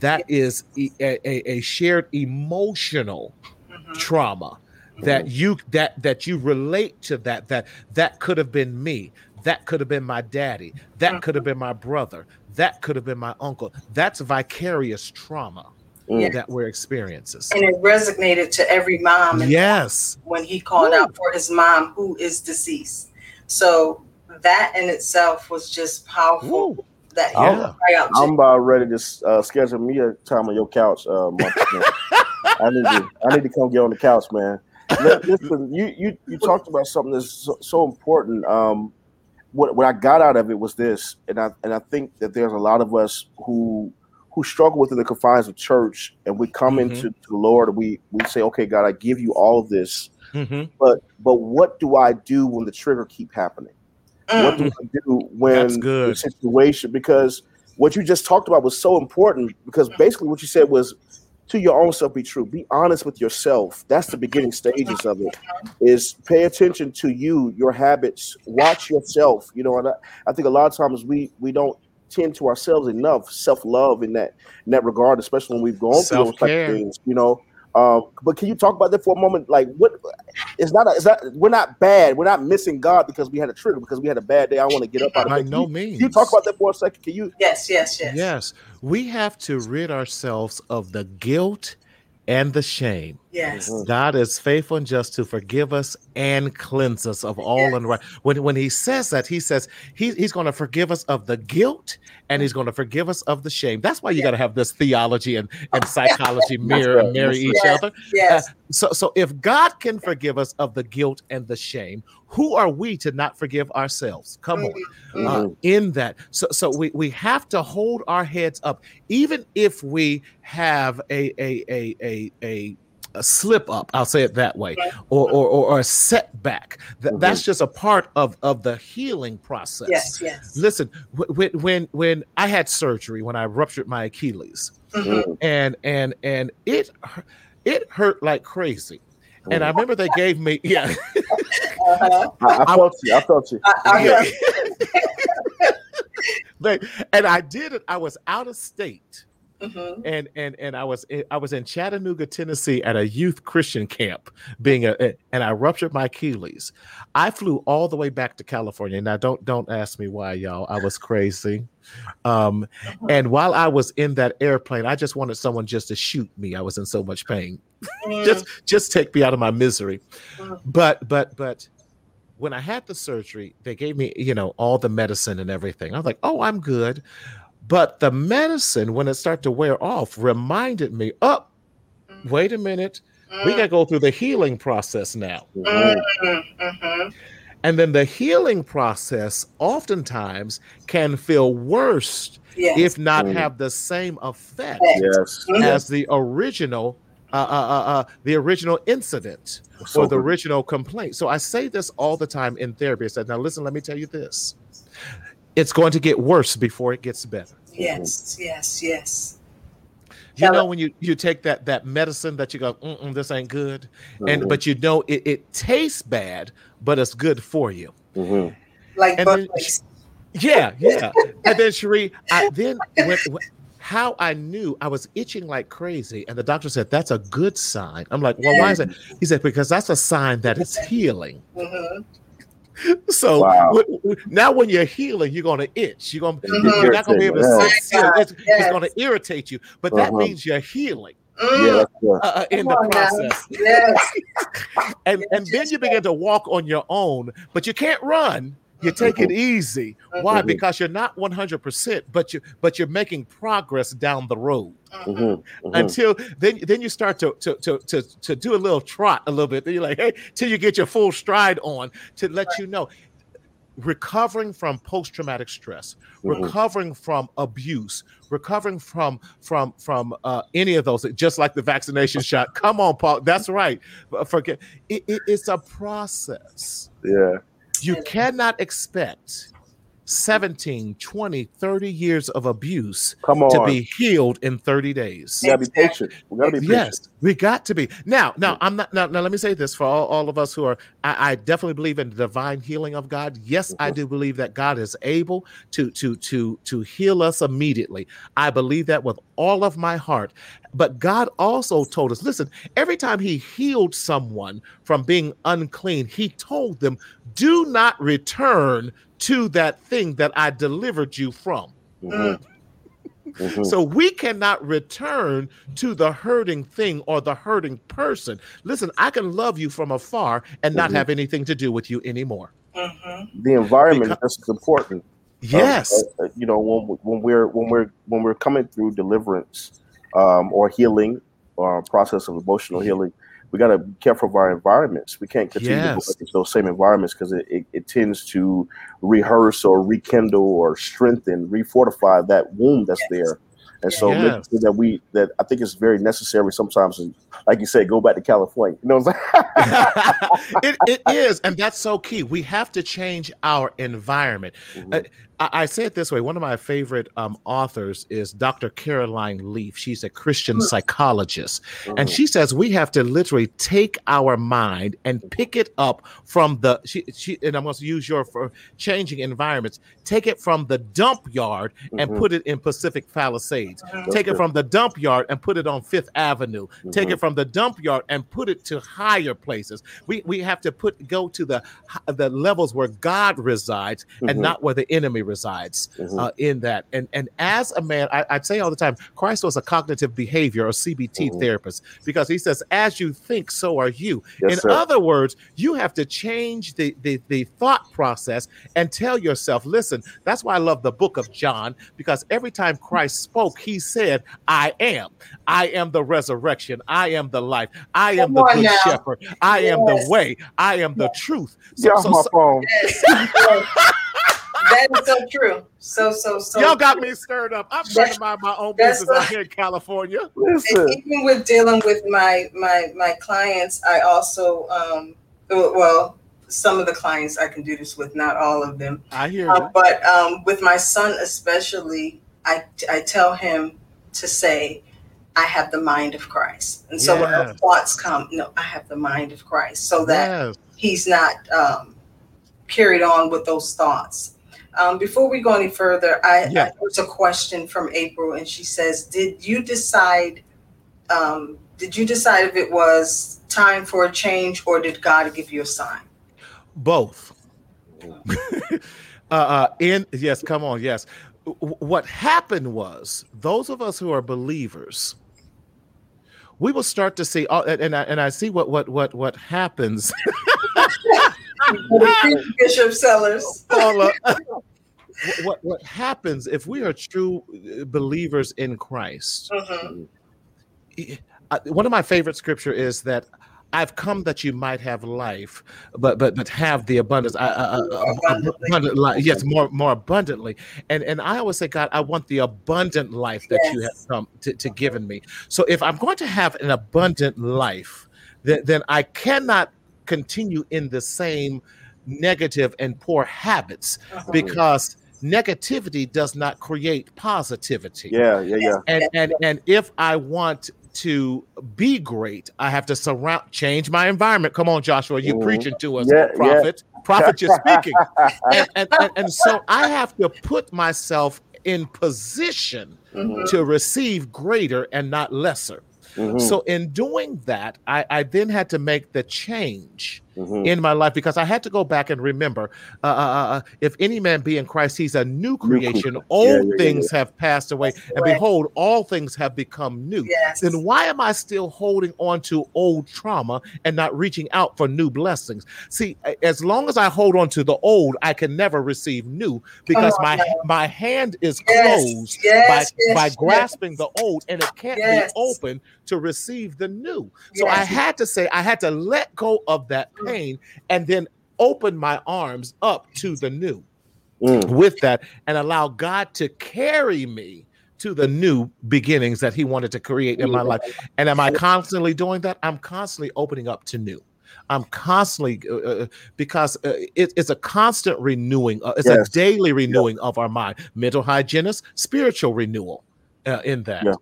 That is a shared emotional mhm. trauma that you that that you relate to that that that could have been me that could have been my daddy that could have been my brother that could have been my uncle that's vicarious trauma that we're experiencing And it resonated to every mom and yes when he called Woo. out for his mom who is deceased. So that in itself was just powerful. Woo. That he I'm- would. I'm about ready to uh, schedule me a time on your couch. Uh, I need to. I need to come get on the couch, man. Li- Listen, you you you talked about something that's so, so important. Um, what what I got out of it was this, and I and I think that there's a lot of us who who struggle within the confines of church, and we come Mhm. into to the Lord, we we say, okay, God, I give you all of this, Mhm. but but what do I do when the trigger keep happening? What Mm, do I do when the situation? Because what you just talked about was so important. Because basically, what you said was, to your own self, be true. Be honest with yourself. That's the beginning stages of it. Is pay attention to you, your habits. Watch yourself. You know, and I, I think a lot of times we we don't tend to ourselves enough. Self love in that in that regard, especially when we've gone through those type of things. You know. Um, but can you talk about that for a moment? Like, what? It's not. A, it's not. We're not bad. We're not missing God because we had a trigger because we had a bad day. I want to get up out of by bed. no Can means can you talk about that for a second? Can you? yes, yes, yes. yes we have to rid ourselves of the guilt and the shame Yes. Mhm. God is faithful and just to forgive us and cleanse us of all Yes. unright. When when He says that, He says he, He's going to forgive us of the guilt and He's going to forgive us of the shame. That's why you got to have this theology and, and psychology mirror and right. marry That's each right. other. Yes. So so if God can forgive us of the guilt and the shame, who are we to not forgive ourselves? Come on Mhm. uh, in that. So, so we, we have to hold our heads up, even if we have a a a a a, a slip up. I'll say it that way, or or, or, or a setback. Th- Mhm. That's just a part of of the healing process. Yes, yes. Listen, when when when I had surgery when I ruptured my Achilles, Mhm. Mhm. and and and it it hurt like crazy. And I remember they gave me yeah. Uh-huh. I, I felt you. I felt you. I, I, Yeah. They- and I did it. I was out of state, Mhm. and and and I was in, I was in Chattanooga, Tennessee, at a youth Christian camp, being a and I ruptured my Achilles. I flew all the way back to California. Now don't don't ask me why, y'all. I was crazy. Um, and while I was in that airplane, I just wanted someone just to shoot me. I was in so much pain. Just just take me out of my misery. Mhm. But but but when I had the surgery, they gave me, you know, all the medicine and everything. I was like, oh, I'm good. But the medicine, when it started to wear off, reminded me, oh, Mhm. wait a minute. Mm-hmm. We got to go through the healing process now. Mhm. Mhm. Mhm. And then the healing process oftentimes can feel worse, Yes. if not Mm. have the same effect Yes. As the original. Uh, uh, uh, uh, the original incident So or the original complaint. So I say this all the time in therapy. I said, now listen, let me tell you this. It's going to get worse before it gets better. Yes, yes, yes. You Tell know it. when you you take that that medicine that you go, Mm-mm, this ain't good, and Mhm. but you know it, it tastes bad, but it's good for you. Mhm. Like then- Yeah, yeah. and then Cherie, I then when, when, how I knew I was itching like crazy, and the doctor said that's a good sign. I'm like, well, why is it? He said because that's a sign that it's healing. Mhm. So Wow. w- w- now, when you're healing, you're going to itch. You're going. Mhm. You're not going to be able to Yeah. sit still. It's, it's going to irritate you, but that Uh-huh. means you're healing Yeah, Mm. that's uh, uh, in Come the process. Yes. And and then you begin to walk on your own, but you can't run. You take it easy. Why? Because you're not 100, percent but you but you're making progress down the road. Mhm. Mhm. Mhm. Until then, then you start to to, to to to do a little trot a little bit. Then you're like, hey, till you get your full stride on to let you know. Recovering from post-traumatic stress, Mhm. recovering from abuse, recovering from from from uh, any of those, just like the vaccination shot. Come on, Paul. That's right. Forget it, it- it's a process. Yeah. You cannot expect 17, 20, 30 years of abuse Come on. to be healed in 30 days. we gotta be patient. We gotta be patient. Yes, we got to be. Now, now I'm not now, now let me say this for all, all of us who are I, I definitely believe in the divine healing of God. Yes, I mm-hmm. do believe that God is able to to to to heal us immediately. I believe that with all of my heart. But God also told us, listen, every time he healed someone from being unclean, he told them, do not return to that thing that I delivered you from. Mhm. Mhm. So we cannot return to the hurting thing or the hurting person. Listen, I can love you from afar and not Mhm. have anything to do with you anymore. Mhm. The environment Because- is important. Um, Yes. uh, uh, you know, when, when we're when we're when we're coming through deliverance um, or healing or process of emotional healing, we got to be careful of our environments. We can't continue to go back into those same environments because it, it, it tends to rehearse or rekindle or strengthen, refortify that wound that's there. And so, making Yes. sure that we that I think it's very necessary sometimes, like you said, go back to California. You know what I'm saying? it, it is, and that's so key. We have to change our environment. Mhm. Uh, I, I say it this way: one of my favorite um, authors is Dr. Caroline Leaf. She's a Christian psychologist, and Mhm. she says we have to literally take our mind and pick it up from the. She, she and I'm going to use your for changing environments. Take it from the dump yard and Mhm. put it in Pacific Palisades. Take it from the dump yard and put it on Fifth Avenue. Take Mhm. it from the dump yard and put it to higher places. We we have to put go to the the levels where God resides and Mhm. not where the enemy resides Mhm. uh, in that. And and as a man, I, I'd say all the time, Christ was a cognitive behavior or CBT Mhm. therapist because he says, as you think, so are you. Yes, in sir. other words, you have to change the, the the thought process and tell yourself, listen, that's why I love the book of John, because every time Christ spoke, he said, I am. I am the resurrection. I am the life. I am Come the good now. shepherd. I am the way. I am the truth. Get off so- my so- phone. Yes. yes. that is so true. So so so. Y'all got me stirred up. I'm trying to mind my own that's business out here in California. And Listen. even with dealing with my my my clients, I also um well some of the clients I can do this with, not all of them. I hear Uh, but um, with my son especially, I I tell him to say, "I have the mind of Christ," and so when Yes. those thoughts come, no, I have the mind of Christ, so that Yes. he's not um, carried on with those thoughts. Um, before we go any further, I, Yeah. I there's a question from April, and she says, "Did you decide? Um, did you decide if it was time for a change, or did God give you a sign?" Both. uh, uh, in yes, come on, yes. W- What happened was those of us who are believers, we will start to see, uh, and, and I and I see what what what what happens. Bishop Sellers. Paula, what what happens if we are true believers in Christ? Mhm. uh, one of my favorite scripture is that I've come that you might have life, but but but have the abundance. I, abundant life. Yes, more more abundantly. And and I always say, God, I want the abundant life that you have come to, to given me. So if I'm going to have an abundant life, then then I cannot continue in the same negative and poor habits Mhm. because negativity does not create positivity Yeah, yeah, yeah. and and and if I want to be great, I have to surround change my environment. Come on, Joshua, you Mhm. preaching to us, Yeah, yeah. prophet. Prophet, you're speaking. and, and, and, and so I have to put myself in position Mhm. to receive greater and not lesser. Mhm, So in doing that, I, I then had to make the change mhm. in my life because I had to go back and remember uh, uh, uh, if any man be in Christ, he's a new creation. creature. Old Yeah, yeah, yeah, things have passed away, and away. behold, all things have become new. Yes. Then why am I still holding on to old trauma and not reaching out for new blessings? See, as long as I hold on to the old, I can never receive new because on my now. my hand is Yes, closed yes, by, by grasping the old, and it can't be open to receive the new. So I had to say, I had to let go of that. Pain and then open my arms up to the new Mm. with that and allow God to carry me to the new beginnings that He wanted to create in my life. And am I constantly doing that? I'm constantly opening up to new. I'm constantly uh, uh because uh, it, it's a constant renewing. Uh, it's Yes. a daily renewing of our mind. Mental hygienist, spiritual renewal uh, in that. Yeah.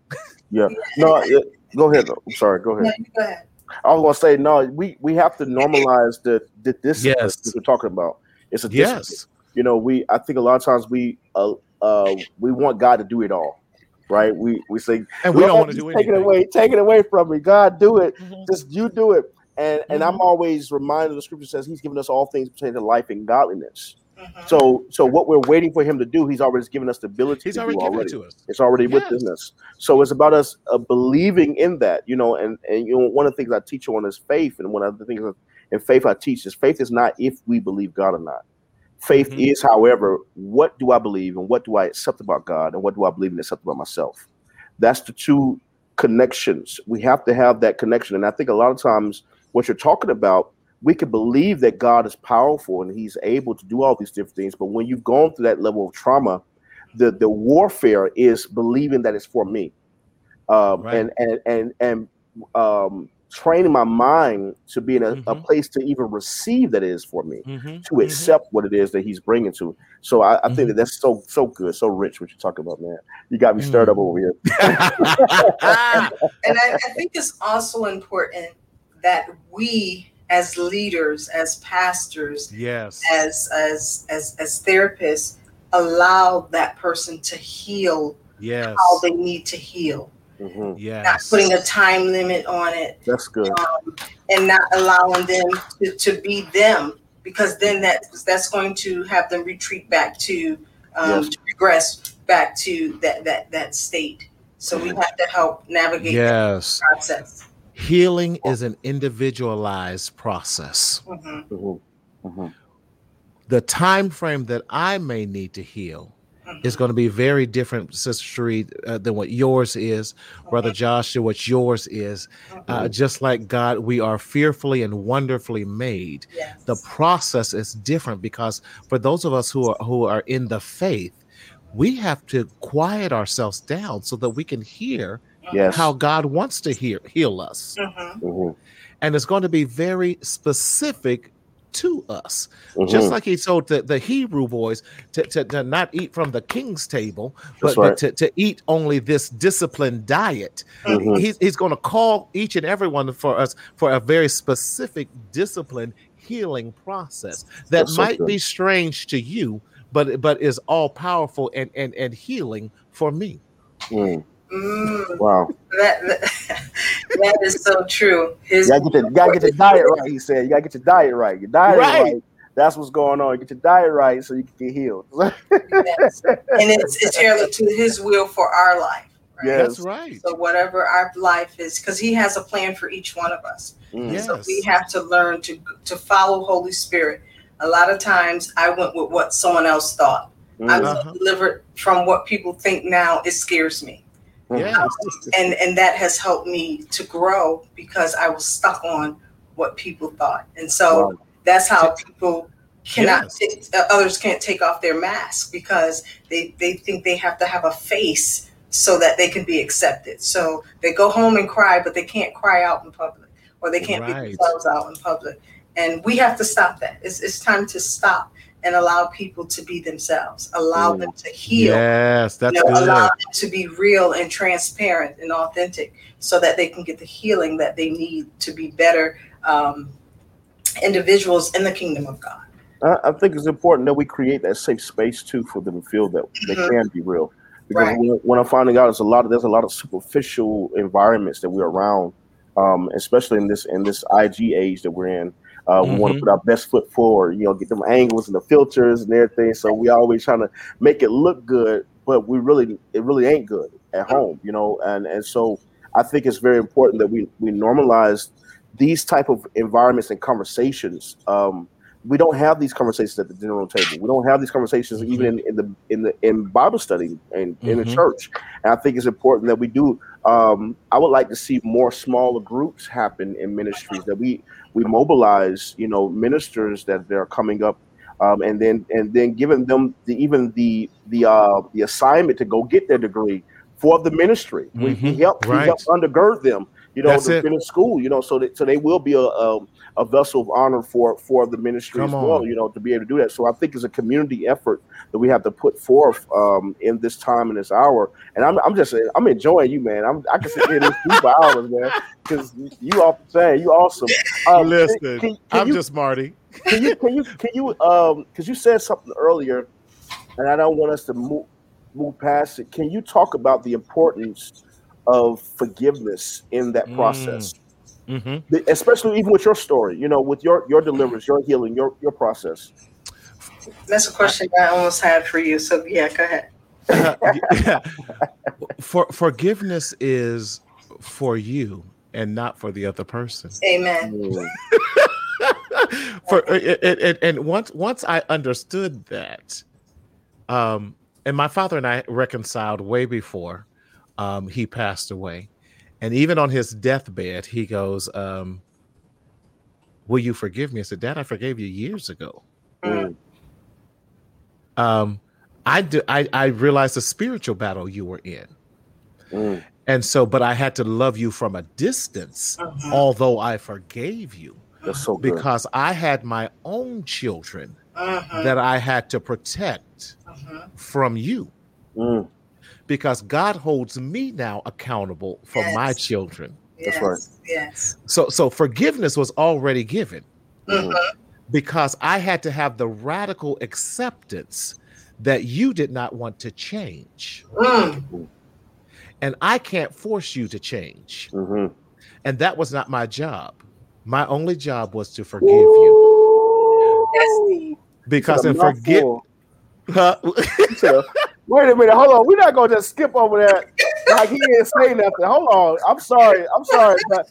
Yeah. No, it, go ahead. though. I'm sorry. Go ahead. you go ahead. I was gonna say no. We we have to normalize the the this Yes. that we're talking about. It's a discipline. Yes. You know, we I think a lot of times we uh uh we want God to do it all, right? We we say And we don't want to just do take anything. it away, take it away from me. God, do it. Mhm. Just you do it. And and I'm Mhm. always reminded the scripture says he's given us all things pertaining to life and godliness. Mhm. So so what we're waiting for him to do, he's already given us the ability He's to already do given already. it to us. It's already Yes. within us. So it's about us uh, believing in that, you know. And and you know, one of the things I teach on is faith, and one of the things in faith I teach is faith is not if we believe God or not. Faith Mhm. is, however, what do I believe and what do I accept about God and what do I believe and accept about myself. That's the two connections. We have to have that connection, and I think a lot of times what you're talking about, we can believe that God is powerful and He's able to do all these different things, but when you've gone through that level of trauma the the warfare is believing that it's for me um Right. and and and and um training my mind to be in a, a Mhm. place to even receive that it is for me Mhm. to accept what it is that he's bringing to so i, I think that that's so so good so rich what you're talking about man you got me stirred up Mm. over here. And I, I think it's also important that we as leaders, as pastors, yes. as as as as therapists, allow that person to heal yes. how they need to heal. Mhm. yes. Not putting a time limit on it that's good um, and not allowing them to, to be them because then that that's going to have them retreat back to um, Yes. to regress back to that that that state. So we have to help navigate that Yes. process. Healing is an individualized process. Mhm, Mhm. Mhm. The time frame that I may need to heal mhm. is going to be very different, Sister Sheree, uh, than what yours is, Brother Joshua, what yours is. Uh, just like God, we are fearfully and wonderfully made. Yes. The process is different because for those of us who are who are in the faith, we have to quiet ourselves down so that we can hear yes how God wants to hear heal us. Mhm, Mhm. And it's going to be very specific to us. Mhm. Just like he told the, the Hebrew boys to, to, to not eat from the king's table, but, right. but to, to eat only this disciplined diet. Mhm. He's, he's going to call each and every one for us for a very specific disciplined healing process that That's might good. be strange to you, but but is all powerful and, and, and healing for me. Mm. Mm, wow that, that that is so true. His You gotta get the, you gotta get your diet right. He said, "You gotta get your diet right. Your diet Right. right. That's what's going on. Get your diet right so you can get healed." yes. and it's it's tailored to his will for our life. Right? Yes. That's right. So whatever our life is, because he has a plan for each one of us. Mm. Yes. So we have to learn to to follow Holy Spirit. A lot of times I went with what someone else thought. I Mm. was Uh-huh. delivered from what people think now. It scares me. Yes. and and that has helped me to grow because I was stuck on what people thought, and so Wow. that's how people cannot Yes. take, uh, others can't take off their mask because they they think they have to have a face so that they can be accepted. So they go home and cry, but they can't cry out in public, or they can't Right. be themselves out in public, and we have to stop that. It's it's time to stop and allow people to be themselves, allow Mm. them to heal Yes, that's you know, good. allow them to be real and transparent and authentic so that they can get the healing that they need to be better um, individuals in the kingdom of God. I, I think it's important that we create that safe space too for them to feel that they Mhm. can be real. Because Right. when, when I'm finding out, there's a lot of there's a lot of superficial environments that we're around, um, especially in this in this IG age that we're in. Uh, We want to put our best foot forward, you know, get them angles and the filters and everything. So we always trying to make it look good, but we really it really ain't good at home, you know. And and so I think it's very important that we we normalize these type of environments and conversations. Um, we don't have these conversations at the dinner room table. We don't have these conversations even in, in the in the in Bible study and in the Mhm. church. And I think it's important that we do. Um, I would like to see more smaller groups happen in ministries that we we mobilize, you know, ministers that they're coming up, um, and then and then giving them the even the the uh, the assignment to go get their degree for the ministry. We, we help we help undergird them You know, That's they've been in school. You know, so that, so they will be a, a a vessel of honor for for the ministry Come as well. on. You know, to be able to do that. So I think it's a community effort that we have to put forth um, in this time and this hour. And I'm I'm just I'm enjoying you, man. I'm I can sit here this for hours, man, because you the chain. You awesome. Um, Listen, can- can I'm you- just Marty. can you can you can you um because you said something earlier and i don't want us to move move past it can you talk about the importance of forgiveness in that Mm. process hmm especially even with your story you know with your your deliverance your healing your your process That's a question I almost had for you. So yeah, go ahead. yeah. For forgiveness is for you and not for the other person. Amen. For it, it, it- and once once I understood that, um, and my father and I reconciled way before um, he passed away, and even on his deathbed, he goes, um, "Will you forgive me?" I said, "Dad, I forgave you years ago." mm, Um, I do. I I realized the spiritual battle you were in, mm, and so, but I had to love you from a distance, Mhm. although I forgave you so because I had my own children Mhm. that I had to protect Mhm. from you Mm, because God holds me now accountable for my Yes. children. That's Yes. right. Yes. So so forgiveness was already given mm, Mhm. because I had to have the radical acceptance that you did not want to change Mm. and I can't force you to change. mhm. And that was not my job. My only job was to forgive you Woo! because Said a in forget. Huh? Wait a minute, hold on. We're not gonna just skip over that like he didn't say nothing. Hold on. I'm sorry. I'm sorry. But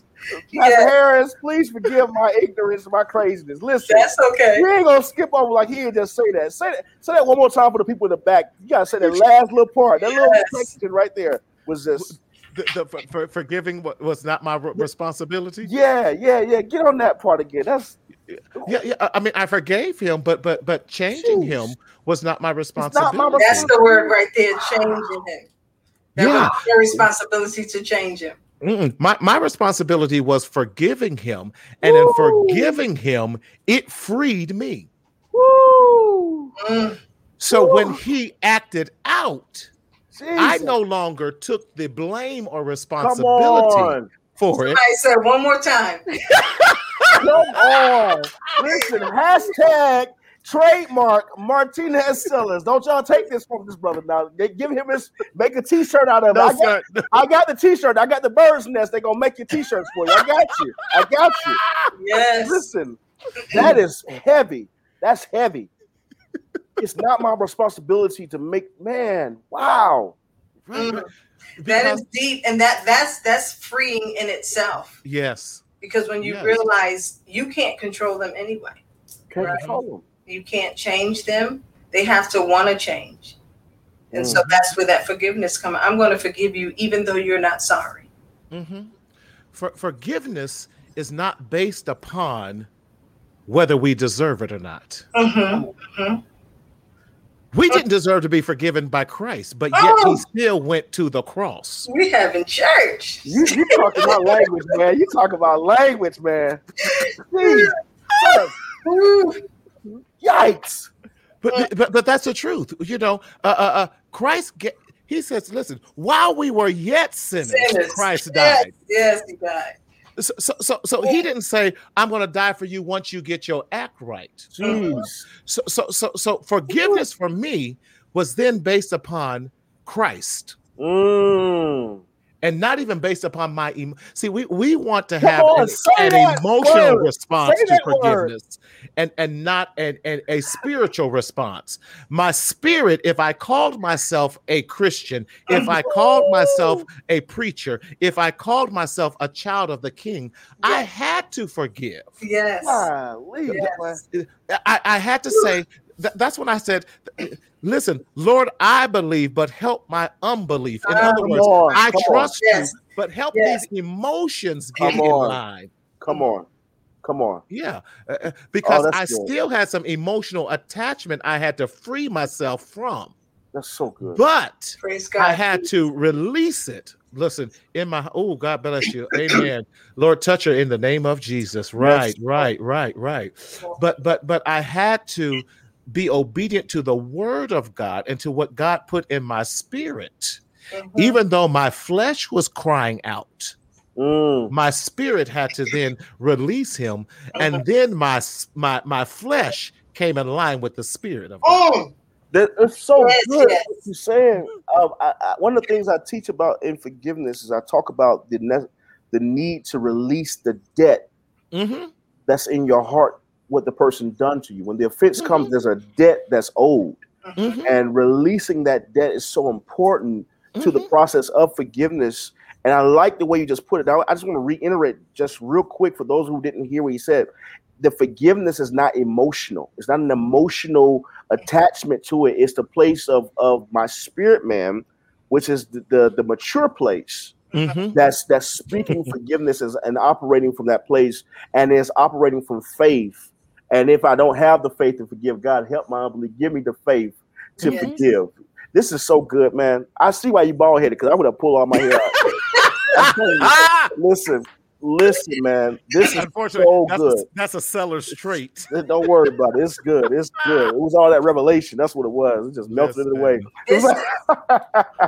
Pastor Yeah, Harris, please forgive my ignorance my craziness. Listen, that's okay. we ain't gonna skip over like he didn't just say that. Say that. Say that one more time for the people in the back. You gotta say that last little part. That little Yes. section right there was just the, the, for, for, forgiving wa- was not my re- responsibility. yeah, yeah, yeah. Get on that part again. That's Yeah, yeah. I- I mean, I forgave him, but but but changing Jeez. him was not my not my responsibility. That's the word right there, changing him. That Yeah. was your responsibility to change him. Mm-mm. My my responsibility was forgiving him, and in forgiving him, it freed me. woo. Mm. So Woo. when he acted out, I no longer took the blame or responsibility for it. I said one more time. Come on. Listen, hashtag trademark Martinez Sellers. Don't y'all take this from this brother now. They give him his make a t-shirt out of it. No, I got, sir. I got the t-shirt. I got the bird's nest. They're gonna make your t-shirts for you. I got you. I got you. Yes. Listen, that is heavy. That's heavy. It's not my responsibility to make man. Wow. Right, right. That Because- is deep, and that that's that's freeing in itself. yes. Because when you Yes. realize you can't control them anyway, Can't Right. control him. you can't change them. They have to want to change, and so Mm-hmm. that's where that forgiveness comes. I'm going to forgive you, even though you're not sorry. hmm For, forgiveness is not based upon whether we deserve it or not. hmm We didn't deserve to be forgiven by Christ, but yet Oh. he still went to the cross. We have in church. You you talking about language, man. You talk about language, man. Yikes. But, but but that's the truth. You know, uh, uh, uh, Christ get, he says, listen, while we were yet sinners, Sinners. Christ Yes, died. Yes, he died. So, so, so, so he didn't say, I'm going to die for you once you get your act right. Jeez. So, so, so, so forgiveness for me was then based upon Christ Mm. And not even based upon my em- see we we want to Come have on, an, an emotional word. response Say to that word. forgiveness and and not an, an a spiritual response my spirit if i called myself a christian if i called myself a preacher if i called myself a child of the king i had to forgive Yes. Yes. I, I had to say that, that's when I said, "Listen, Lord, I believe, but help my unbelief." In Ah, other words, on, I come on. trust Yes. you, but help Yes. these emotions get Come in on. line. Come on. Come on. Yeah, uh, uh, because Oh, I good. still had some emotional attachment I had to free myself from, That's so good. but Praise God. I had to release it listen, in my oh God bless you. Amen. Lord, touch her in the name of Jesus. Right, right, right, right. But but but I had to be obedient to the word of God and to what God put in my spirit. Mm-hmm. Even though my flesh was crying out, mm. my spirit had to then release him, and mm-hmm. then my my my flesh came in line with the spirit of God. Mm. That it's so yes, good yes. what you're saying. Um, I, I, one of the things I teach about in forgiveness is I talk about the ne- the need to release the debt mm-hmm. that's in your heart what the person done to you. When the offense mm-hmm. comes, there's a debt that's owed. Mm-hmm. And releasing that debt is so important to the mm-hmm. process of forgiveness. And I like the way you just put it. I just want to reiterate just real quick for those who didn't hear what he said. The forgiveness is not emotional. It's not an emotional attachment to it. It's the place of of my spirit man, which is the the, the mature place Mm-hmm. That's that's speaking forgiveness is, and operating from that place, and is operating from faith. And if I don't have the faith to forgive, God help my unbelief. Give me the faith to yes. forgive. This is so good, man. I see why you bald headed because I would have pulled all my hair out. listen, Listen, man, this is so that's good. A, that's a seller's trait. Don't worry about it. It's good. It's good. It was all that revelation. That's what it was. It just melted yes, it away. This,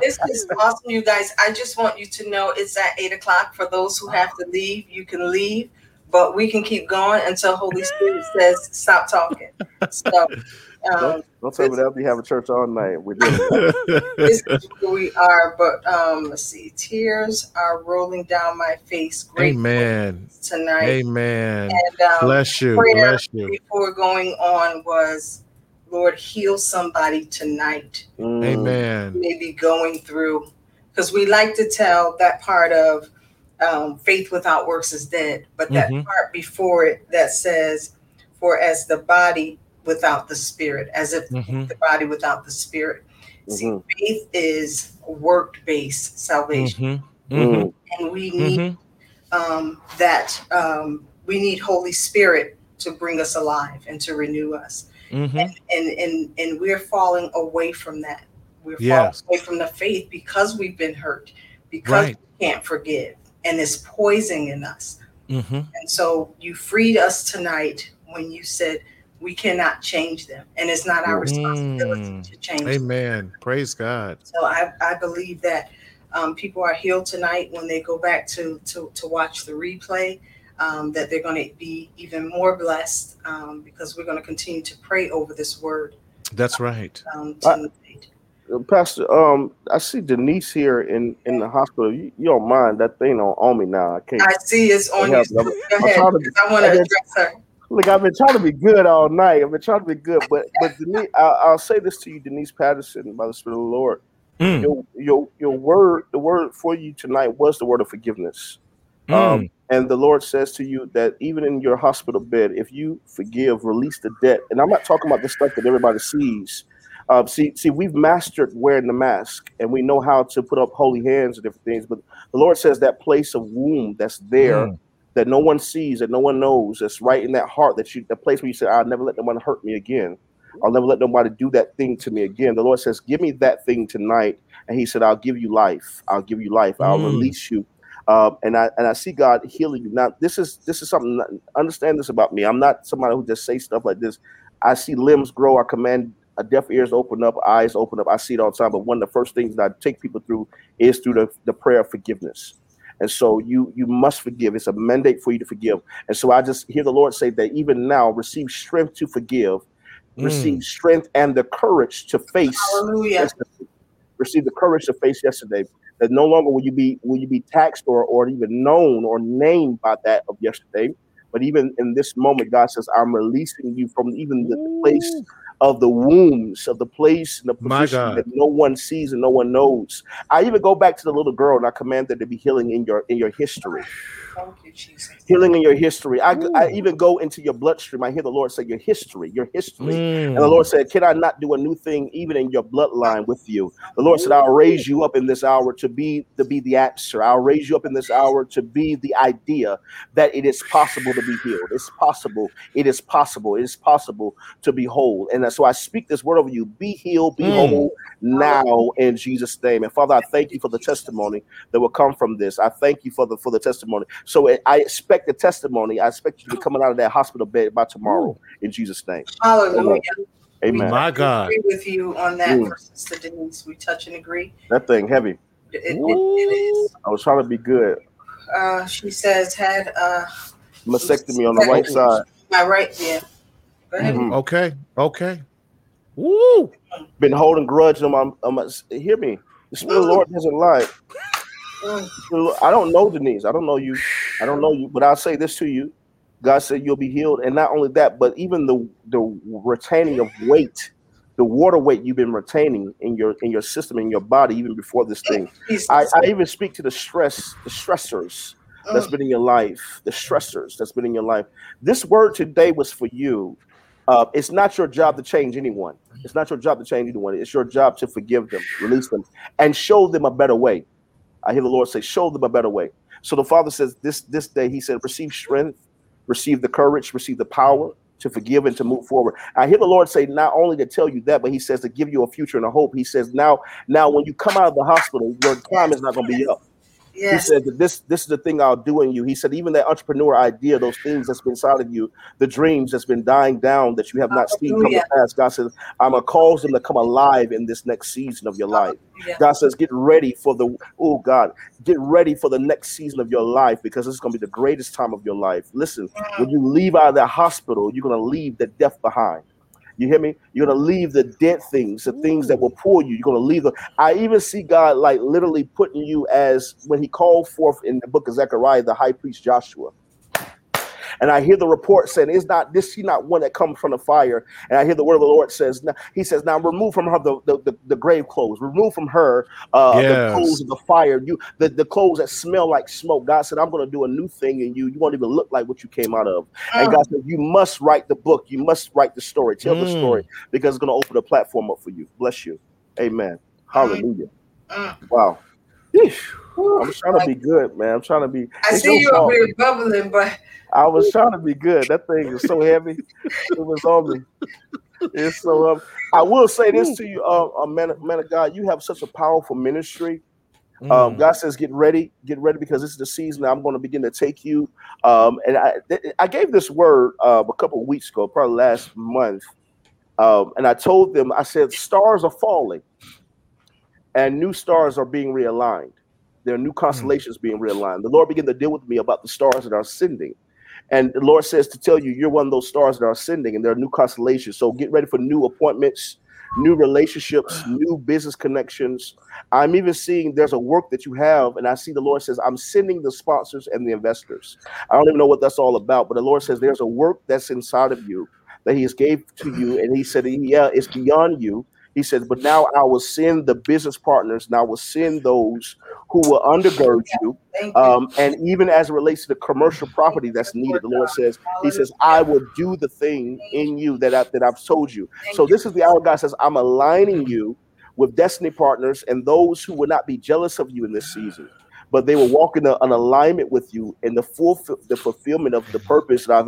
this is awesome, you guys. I just want you to know it's at eight o'clock. For those who have to leave, you can leave, but we can keep going until Holy Spirit says stop talking. So um, don't, don't tell me that we have a church all night. We're this is who we are, but um, let's see. Tears are rolling down my face. Great Amen. Tonight. Amen. And, um, bless you. Bless you. Before going on was, Lord, heal somebody tonight. Mm. Amen. Maybe going through, because we like to tell that part of um, faith without works is dead, but that mm-hmm. part before it that says, for as the body without the spirit, as if mm-hmm. the body without the spirit. Mm-hmm. See, faith is work based salvation. Mm-hmm. mm-hmm. And we need mm-hmm. um, that, um, we need Holy Spirit to bring us alive and to renew us. Mm-hmm. And, and, and, and we're falling away from that. We're yes. falling away from the faith because we've been hurt, because right. we can't forgive, and it's poisoning in us. And so you freed us tonight when you said, we cannot change them and it's not our responsibility mm. to change them. amen them. praise god so i, I believe that um, people are healed tonight when they go back to to, to watch the replay um, that they're going to be even more blessed um, because we're going to continue to pray over this word that's right um, I, Pastor, um, I see Denise here in, in the hospital. You, you don't mind that thing on, on me now? I can't. I see it's on you. Go ahead. I want to address her. Look, I've been trying to be good all night. I've been trying to be good, but but Denise, I'll, I'll say this to you, Denise Patterson, by the Spirit of the Lord. Mm. Your your your word, the word for you tonight was the word of forgiveness. Mm. Um, and the Lord says to you that even in your hospital bed, if you forgive, release the debt. And I'm not talking about the stuff that everybody sees. Uh, see, see, we've mastered wearing the mask, and we know how to put up holy hands and different things. But the Lord says that place of womb that's there. Mm that no one sees, that no one knows, that's right in that heart, that you, the place where you say, I'll never let anyone hurt me again. I'll never let nobody do that thing to me again. The Lord says, Give me that thing tonight. And He said, I'll give you life. I'll give you life. I'll mm. release you. Um, and I and I see God healing you. Now, this is this is something. Understand this about me. I'm not somebody who just say stuff like this. I see limbs grow. I command a deaf ears open up, eyes open up. I see it all the time. But one of the first things that I take people through is through the, the prayer of forgiveness. And so you you must forgive. It's a mandate for you to forgive. And so I just hear the Lord say that even now, receive strength to forgive, mm. receive strength and the courage to face. Hallelujah. Receive the courage to face yesterday. That no longer will you be will you be taxed or or even known or named by that of yesterday. But even in this moment, God says, I'm releasing you from even the, the place of the wombs of the place and the position that no one sees and no one knows. I even go back to the little girl and I command there to be healing in your in your history. Thank you, Jesus. Healing in your history. I, I even go into your bloodstream. I hear the Lord say, Your history, your history. And the Mm. Lord said, Can I not do a new thing even in your bloodline with you? The Lord said, I'll raise you up in this hour to be to be the answer. I'll raise you up in this hour to be the idea that it is possible to be healed. It's possible. It is possible. It is possible to be whole. And so I speak this word over you. Be healed, be Mm. whole now in Jesus' name. And Father, I thank you for the testimony that will come from this. I thank you for the for the testimony. So I- I expect the testimony. I expect you to be coming out of that hospital bed by tomorrow in Jesus' name. Hallelujah. Amen. My God. I agree with you on that, Mm. for Sister Denise. We touch and agree. That thing heavy. It, it, it is. I was trying to be good. Uh, she says had uh, Mastectomy on the right side. my right there. Go ahead. Mhm. Okay. Okay. Woo. Been holding grudge on my, on my hear me. The spirit of the Lord doesn't lie. Mm. I don't know Denise. I don't know you. I don't know you, but I'll say this to you. God said you'll be healed. And not only that, but even the the retaining of weight, the water weight you've been retaining in your in your system, in your body, even before this thing. I, I even speak to the stress, the stressors that's been in your life, the stressors that's been in your life. This word today was for you. Uh, it's not your job to change anyone. It's not your job to change anyone. It's your job to forgive them, release them, and show them a better way. I hear the Lord say, "Show them a better way." So the Father says, "This this day," He said, "Receive strength, receive the courage, receive the power to forgive and to move forward." I hear the Lord say, not only to tell you that, but He says to give you a future and a hope. He says, "Now, now, when you come out of the hospital, your time is not going to be up." He said that this this is the thing I'll do in you. He said even that entrepreneur idea, those things that's been inside of you, the dreams that's been dying down that you have not seen come to pass. God says, I'm gonna cause them to come alive in this next season of your life. God says, get ready for the oh God, get ready for the next season of your life because this is gonna be the greatest time of your life. Listen, when you leave out of that hospital, you're gonna leave the death behind. You hear me? You're gonna leave the dead things, the things that will pull you. You're gonna leave them. I even see God like literally putting you as when He called forth in the book of Zechariah, the high priest Joshua. And I hear the report saying, "Is not this she not one that comes from the fire?" And I hear the word of the Lord says, "He says, now remove from her the, the, the, the grave clothes, remove from her uh, the clothes of the fire, you the, the clothes that smell like smoke." God said, "I'm going to do a new thing in you. You won't even look like what you came out of." And God said, You must write the book. You must write the story. Tell the Mm. story because it's going to open a platform up for you. Bless you. Amen. Hallelujah. Mm. Wow. Yeesh. Whew. I'm trying to be good, man. I'm trying to be. I see you fault. over here bubbling, but I was trying to be good. That thing is so heavy. It was on me. It's so. Um, I will say this to you, uh, uh, man, man of God. You have such a powerful ministry. Um, Mm. God says, "Get ready, get ready, because this is the season that I'm going to begin to take you." Um, and I, th- I gave this word uh, a couple of weeks ago, probably last month, um, and I told them, I said, "Stars are falling, and new stars are being realigned. There are new hmm. constellations being realigned." The Lord began to deal with me about the stars that are ascending. And the Lord says to tell you, you're one of those stars that are ascending, and there are new constellations. So get ready for new appointments, new relationships, new business connections. I'm even seeing there's a work that you have, and I see the Lord says, I'm sending the sponsors and the investors. I don't even know what that's all about, but the Lord says there's a work that's inside of you that He has gave to you, and He said, Yeah, it's beyond you. He says, but now I will send the business partners, and I will send those who will undergird you. Um, and even as it relates to the commercial property that's needed, the Lord says, He says, I will do the thing in you that I that I've told you. So this is the hour God says, I'm aligning you with destiny partners and those who will not be jealous of you in this season, but they will walk in a, an alignment with you in the full the fulfillment of the purpose that I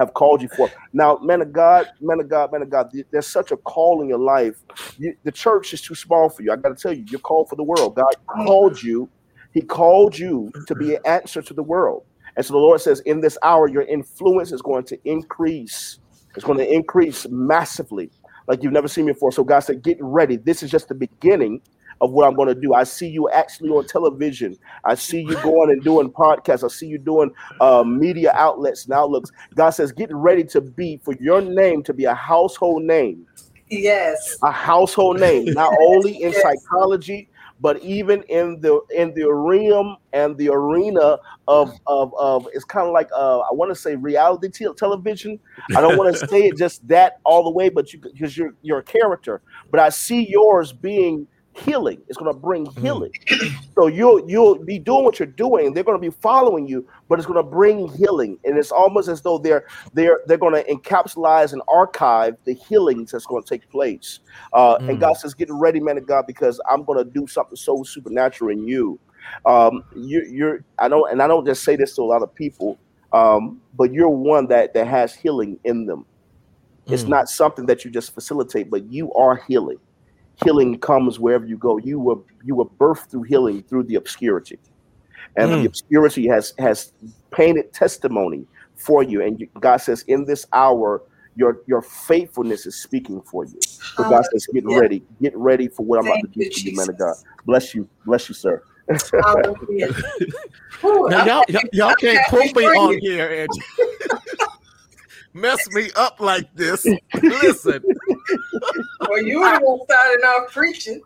have, called you for. Now, man of God, man of God, man of God, there's such a call in your life. You, the church is too small for you. I got to tell you, you're called for the world. God called you. He called you to be an answer to the world. And so the Lord says, in this hour, your influence is going to increase. It's going to increase massively, like you've never seen before. So God said, get ready. This is just the beginning of what I'm going to do. I see you actually on television. I see you going and doing podcasts. I see you doing uh, media outlets and outlooks. God says, get ready to be for your name to be a household name, Yes. a household name, not only in Yes. psychology, but even in the in the realm and the arena of of of it's kind of like uh, I want to say reality te- television. I don't want to say it just that all the way, but you because you're you're a character, but I see yours being healing. It's going to bring healing. So you'll you'll be doing what you're doing. They're going to be following you, but it's going to bring healing. And it's almost as though they're they're they're going to encapsulate and archive the healings that's going to take place. Uh, And Mm. God says, "Get ready, man of God, because I'm going to do something so supernatural in you." Um, you, you're I don't, and I don't just say this to a lot of people, um, but you're one that that has healing in them. It's Mm. not something that you just facilitate, but you are healing. Healing comes wherever you go. You were you were birthed through healing through the obscurity, and Mm. the obscurity has has painted testimony for you. And you- God says, in this hour, your your faithfulness is speaking for you. So God says, get Hallelujah. ready, get ready for what I'm about to Thank do you, for you, man of God. Bless you, bless you, sir. Hallelujah. Now y'all, y'all, y'all can't happy quote me on you. here and mess me up like this. Listen, Well, you were the one starting off preaching.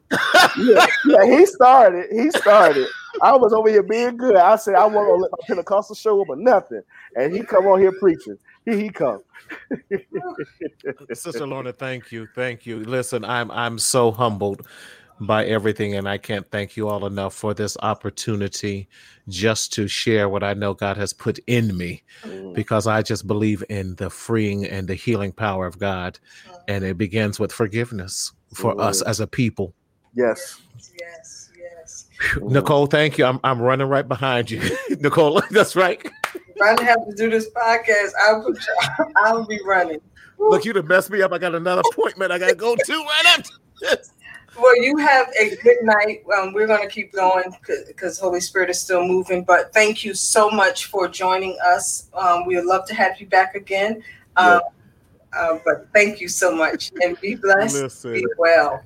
yeah, yeah, he started. He started. I was over here being good. I said I wasn't gonna let my Pentecostal show up or nothing, and he come on here preaching. Here he come. Sister Lorna, thank you, thank you. Listen, I'm I'm so humbled by everything, and I can't thank you all enough for this opportunity just to share what I know God has put in me, Mm, because I just believe in the freeing and the healing power of God, and it begins with forgiveness for us Mm. as a people. Yes. Yes, yes. Nicole, thank you. I'm I'm running right behind you, Nicole. That's right. If I didn't have to do this podcast, I would. I would be running. Look, you done messed me up. I got another appointment I gotta go to right after this. Well, you have a good night. Um, we're going to keep going because Holy Spirit is still moving. But thank you so much for joining us. Um, we would love to have you back again. Um, uh, but thank you so much and be blessed. Listen, Be well.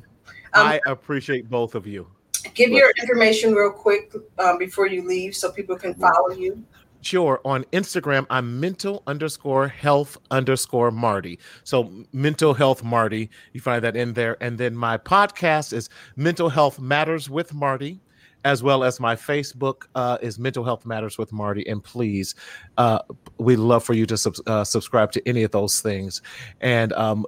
Um, I appreciate both of you. give your information real quick um, before you leave so people can follow you. Sure. On Instagram, I'm mental underscore health underscore Marty. So mental health Marty. You find that in there. And then my podcast is Mental Health Matters with Marty, as well as my Facebook uh, is Mental Health Matters with Marty. And please, uh, we'd love for you to sub- uh, subscribe to any of those things. And um,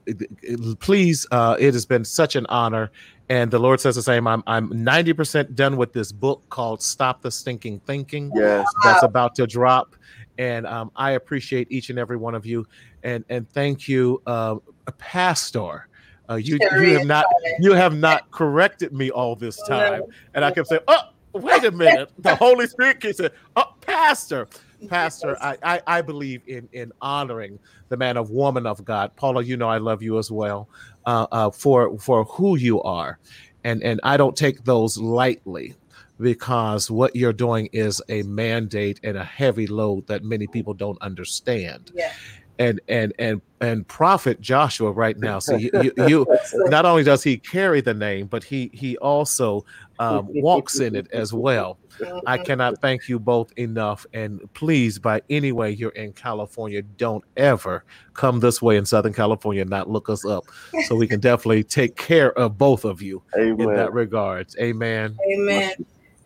please, uh, it has been such an honor. And the Lord says the same. I'm I'm 90% done with this book called Stop the Stinking Thinking Yes. that's about to drop. And um, I appreciate each and every one of you. And and thank you, uh, Pastor. Uh, you Terry you have not Tony. you have not corrected me all this no. time, and I kept saying, "Oh, wait a minute." The Holy Spirit keeps saying, "Oh, Pastor, Pastor." I, I I believe in in honoring the man of woman of God, Paula. You know I love you as well uh, uh, for for who you are, and and I don't take those lightly because what you're doing is a mandate and a heavy load that many people don't understand. Yeah. And and and and Prophet Joshua right now. So you you, you not only does he carry the name, but he he also um, walks in it as well. I cannot thank you both enough. And please, by any way you're in California, don't ever come this way in Southern California and not look us up. So we can definitely take care of both of you in that regards. Amen. Amen.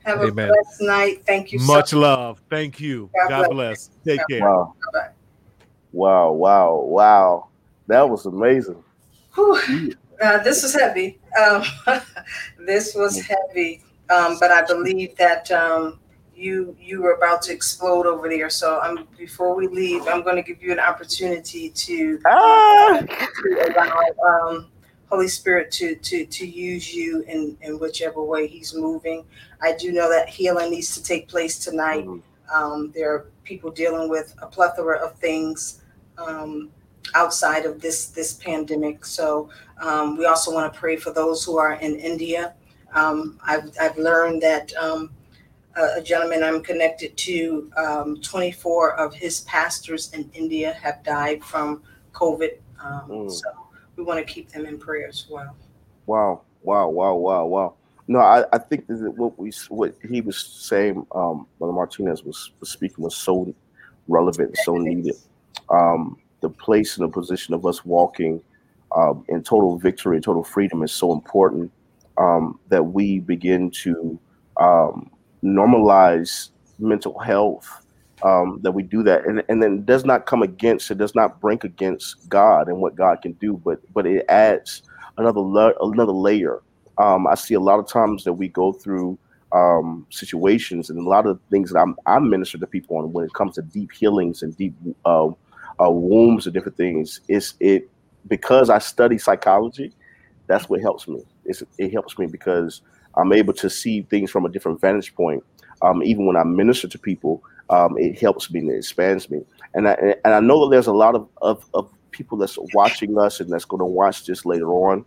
Have a Amen. blessed night. Thank you so Much love. Thank you. God God bless. bless. Take God care. Wow. Bye-bye. Wow. Wow. Wow. That was amazing. Whew. Uh, this was heavy. Um, this was heavy, um, but I believe that um, you you were about to explode over there. So um, before we leave, I'm going to give you an opportunity to, Ah. to allow um, Holy Spirit to to to use you in in whichever way He's moving. I do know that healing needs to take place tonight. Um, there are people dealing with a plethora of things um, outside of this this pandemic. So um, we also want to pray for those who are in India. Um, I've I've learned that um, a, a gentleman I'm connected to, um, 24 of his pastors in India have died from COVID. Um, Mm. So we want to keep them in prayer as well. Wow, wow, wow, wow, wow. No, I, I think that what we what he was saying, um, Brother Martinez was, was speaking was so relevant, and so needed. Um, the place and the position of us walking um, in total victory, and total freedom is so important um, that we begin to um, normalize mental health. Um, that we do that, and and then it does not come against, it does not brink against God and what God can do, but but it adds another another layer I see a lot of times that we go through um, situations and a lot of things that I'm I minister to people on when it comes to deep healings and deep uh, uh, wombs and different things. It's it because I study psychology. That's what helps me. It's, it helps me because I'm able to see things from a different vantage point. Um, even when I minister to people, um, it helps me and it expands me. And I and I know that there's a lot of, of, of people that's watching us and that's going to watch this later on.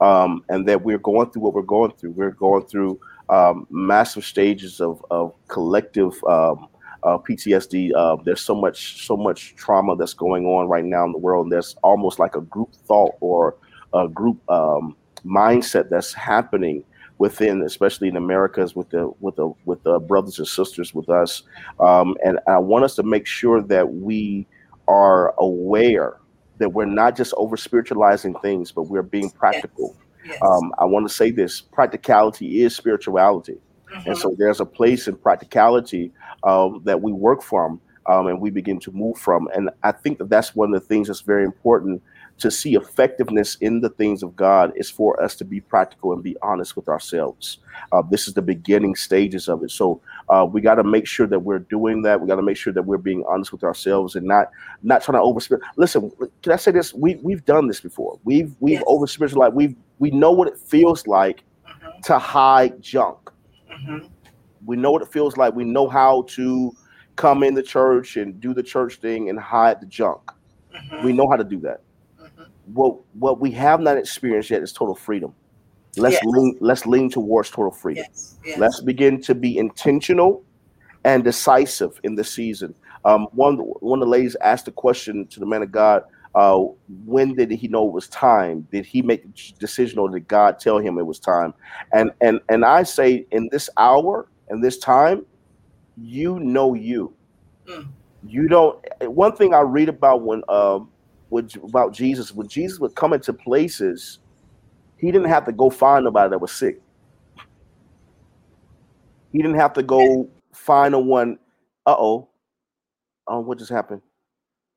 Um, and that we're going through what we're going through. We're going through um, massive stages of, of collective um, uh, PTSD. Uh, there's so much so much trauma that's going on right now in the world. And there's almost like a group thought or a group um, mindset that's happening within, especially in Americas, with the with the with the brothers and sisters with us. Um, and I want us to make sure that we are aware that we're not just over spiritualizing things, but we're being practical. Yes. Um, I want to say this: practicality is spirituality, Mhm. and so there's a place in practicality um, that we work from um, and we begin to move from. And I think that that's one of the things that's very important to see effectiveness in the things of God is for us to be practical and be honest with ourselves. Uh, this is the beginning stages of it. So uh, we got to make sure that we're doing that. We got to make sure that we're being honest with ourselves and not not trying to overspirit. Listen, can I say this? We we've done this before. We've we've Yes. over spiritualized. We've we know what it feels like Mhm. to hide junk. Mhm. We know what it feels like. We know how to come in the church and do the church thing and hide the junk. Mhm. We know how to do that. Mhm. What what we have not experienced yet is total freedom. Let's Yes. lean let's lean towards total freedom. Yes. Yes. Let's begin to be intentional and decisive in the season. Um, one one of the ladies asked a question to the man of God. Uh, when did he know it was time? Did he make the decision, or did God tell him it was time? And and and I say, in this hour and this time, you know you. Mm. You don't. One thing I read about when um, with, about Jesus, when Jesus would come into places, he didn't have to go find nobody that was sick. He didn't have to go find a one. Uh oh. Oh, what just happened?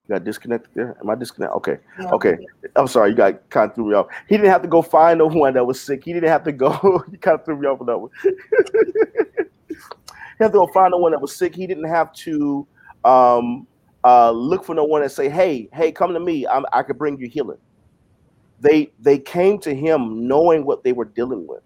You got disconnected there? Am I disconnected? Okay. No. Okay. I'm sorry. You got kind of threw me off. He didn't have to go find the one that was sick. He didn't have to go. he kind of threw me off on that one. he had to go find the one that was sick. He didn't have to um, uh, look for no one and say, "Hey, hey, come to me. I'm, I could bring you healing." They they came to him knowing what they were dealing with,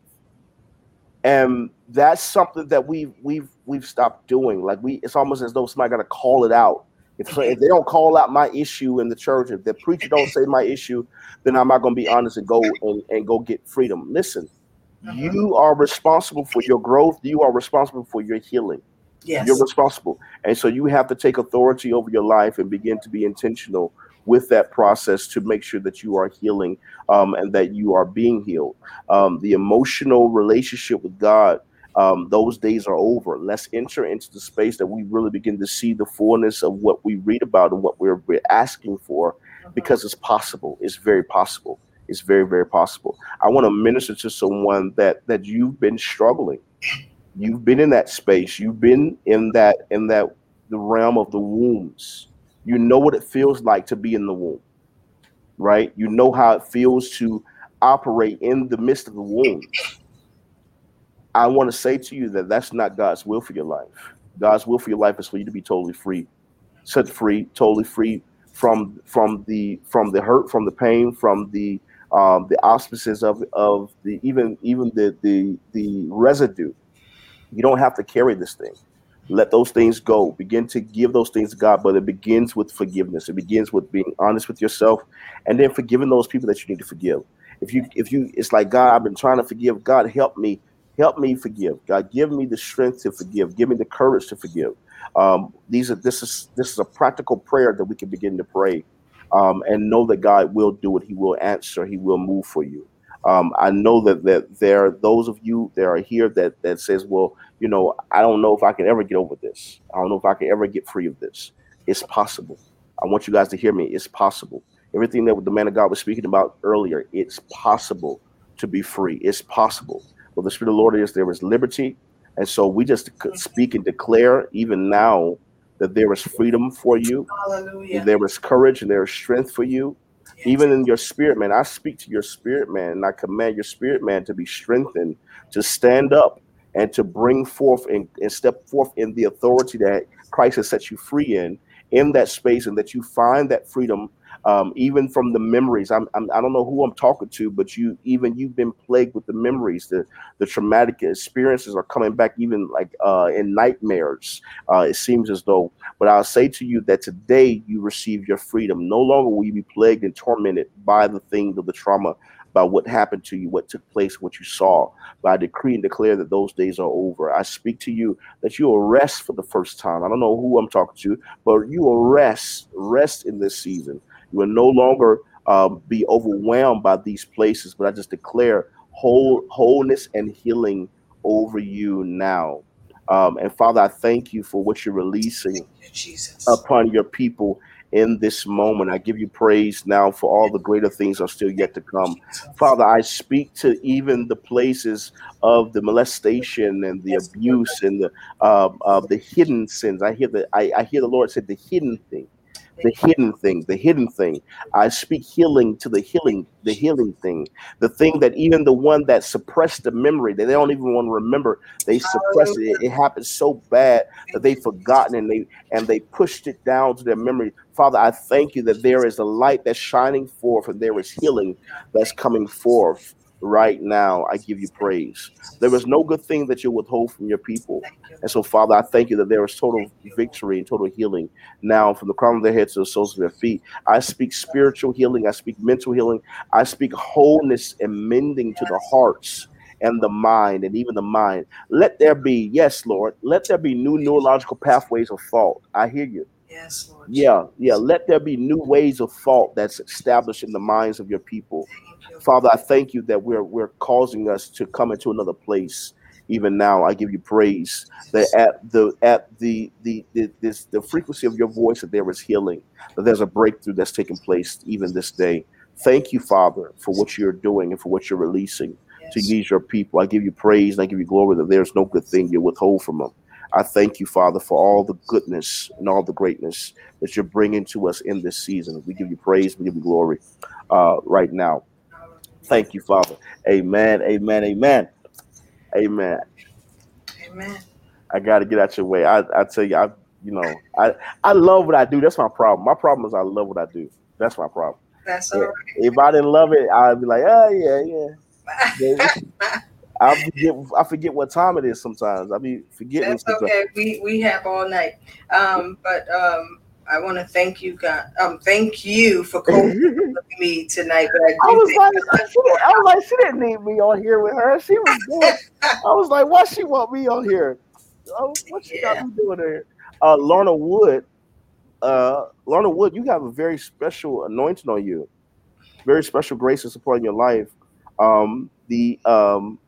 and that's something that we've we've we've stopped doing. Like we, it's almost as though somebody got to call it out. If, if they don't call out my issue in the church, if the preacher don't say my issue, then I'm not going to be honest and go and, and go get freedom. Listen, Mhm. you are responsible for your growth. You are responsible for your healing. Yes. You're responsible. And so you have to take authority over your life and begin to be intentional with that process to make sure that you are healing um, and that you are being healed. Um, the emotional relationship with God, um, those days are over. Let's enter into the space that we really begin to see the fullness of what we read about and what we're, we're asking for Mhm. because it's possible. It's very possible. It's very, very possible. I want to minister to someone that that you've been struggling. You've been in that space. You've been in that in that the realm of the wombs. You know what it feels like to be in the womb, right? You know how it feels to operate in the midst of the womb. I want to say to you that that's not God's will for your life. God's will for your life is for you to be totally free, set free, totally free from from the from the hurt, from the pain, from the um, the auspices of of the even even the the the residue. You don't have to carry this thing. Let those things go. Begin to give those things to God, but it begins with forgiveness. It begins with being honest with yourself, and then forgiving those people that you need to forgive. If you if you, it's like God, I've been trying to forgive. God, help me, help me forgive. God, give me the strength to forgive. Give me the courage to forgive. Um, these are this is this is a practical prayer that we can begin to pray, um, and know that God will do it. He will answer. He will move for you. Um, I know that that there are those of you that are here that that says, well, you know, I don't know if I can ever get over this. I don't know if I can ever get free of this. It's possible. I want you guys to hear me. It's possible. Everything that the man of God was speaking about earlier, it's possible to be free. It's possible. Well, the Spirit of the Lord is there is liberty. And so we just could speak and declare even now that there is freedom for you, Hallelujah. there is courage and there is strength for you. Yes. even in your spirit man i speak to your spirit man and i command your spirit man to be strengthened to stand up and to bring forth and, and step forth in the authority that christ has set you free in in that space and that you find that freedom um, even from the memories. I'm, I'm i don't know who i'm talking to but you even you've been plagued with the memories. The the traumatic experiences are coming back even like uh, in nightmares. Uh, it seems as though but i'll say to you that today you receive your freedom. No longer will you be plagued and tormented by the things of the trauma by what happened to you what took place what you saw. But i decree and declare that those days are over. I speak to you that you will rest for the first time. I don't know who i'm talking to but you will rest rest in this season you will no longer um, be overwhelmed by these places, but I just declare whole wholeness and healing over you now. Um, and Father, I thank you for what you're releasing you, upon your people in this moment. I give you praise now for all the greater things are still yet to come. Father, I speak to even the places of the molestation and the abuse and the uh, uh, the hidden sins. I hear the I, I hear the Lord said the hidden thing the hidden thing, the hidden thing. I speak healing to the healing, the healing thing, the thing that even the one that suppressed the memory that they don't even want to remember, they suppressed it. It happened so bad that they've forgotten and they and they pushed it down to their memory. Father, I thank you that there is a light that's shining forth and there is healing that's coming forth right now. I give you praise. There is no good thing that you withhold from your people. And so, Father, I thank you that there is total victory and total healing now from the crown of their heads to the soles of their feet. I speak spiritual healing. I speak mental healing. I speak wholeness and mending to the hearts and the mind and even the mind. Let there be, yes, Lord, let there be new neurological pathways of thought. I hear you. Yes, Lord. Yeah, yeah. Let there be new ways of thought that's established in the minds of your people. Father, I thank you that we're we're causing us to come into another place. Even now, I give you praise that at the at the the the this the frequency of your voice that there is healing, that there's a breakthrough that's taking place even this day. Thank you, Father, for what you're doing and for what you're releasing to these your people. I give you praise and I give you glory that there's no good thing you withhold from them. I thank you, Father, for all the goodness and all the greatness that you're bringing to us in this season. We give you praise, we give you glory uh, right now. Thank you, Father. Amen, amen, amen, amen. Amen. I got to get out your way. I, I tell you, I, you know, I, I love what I do. That's my problem. My problem is I love what I do. That's my problem. That's all Yeah. right. If I didn't love it, I'd be like, oh yeah, yeah. I forget. I forget what time it is sometimes. I be forgetting. That's okay. We we have all night. Um, but um, I want to thank you, God. Um, thank you for co-hosting with me tonight. But I I was like, she didn't, I was like, she didn't need me on here with her. She was good. I was like, why she want me on here? Oh, what she got me doing there? Uh, Lorna Wood, uh, Lorna Wood, you have a very special anointing on you, very special grace and support in your life. Um, the um,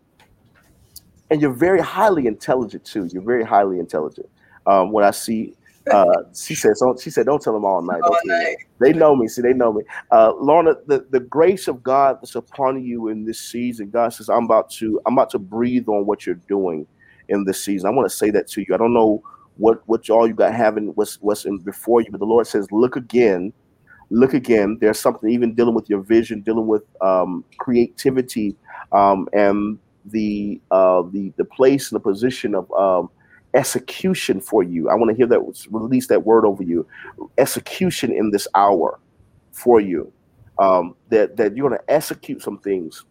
and you're very highly intelligent too. You're very highly intelligent. Um, when I see, uh, she said, so she said, don't tell them all night. All night. They know me. See, they know me. Uh, Lorna, the, the grace of God that's upon you in this season, God says, I'm about to, I'm about to breathe on what you're doing in this season. I want to say that to you. I don't know what what all you got having what's what's in before you, but the Lord says, look again, look again. There's something even dealing with your vision, dealing with um, creativity, um, and the uh, the the place and the position of um, execution for you. I want to hear that release that word over you execution in this hour for you. Um, that that you're going to execute some things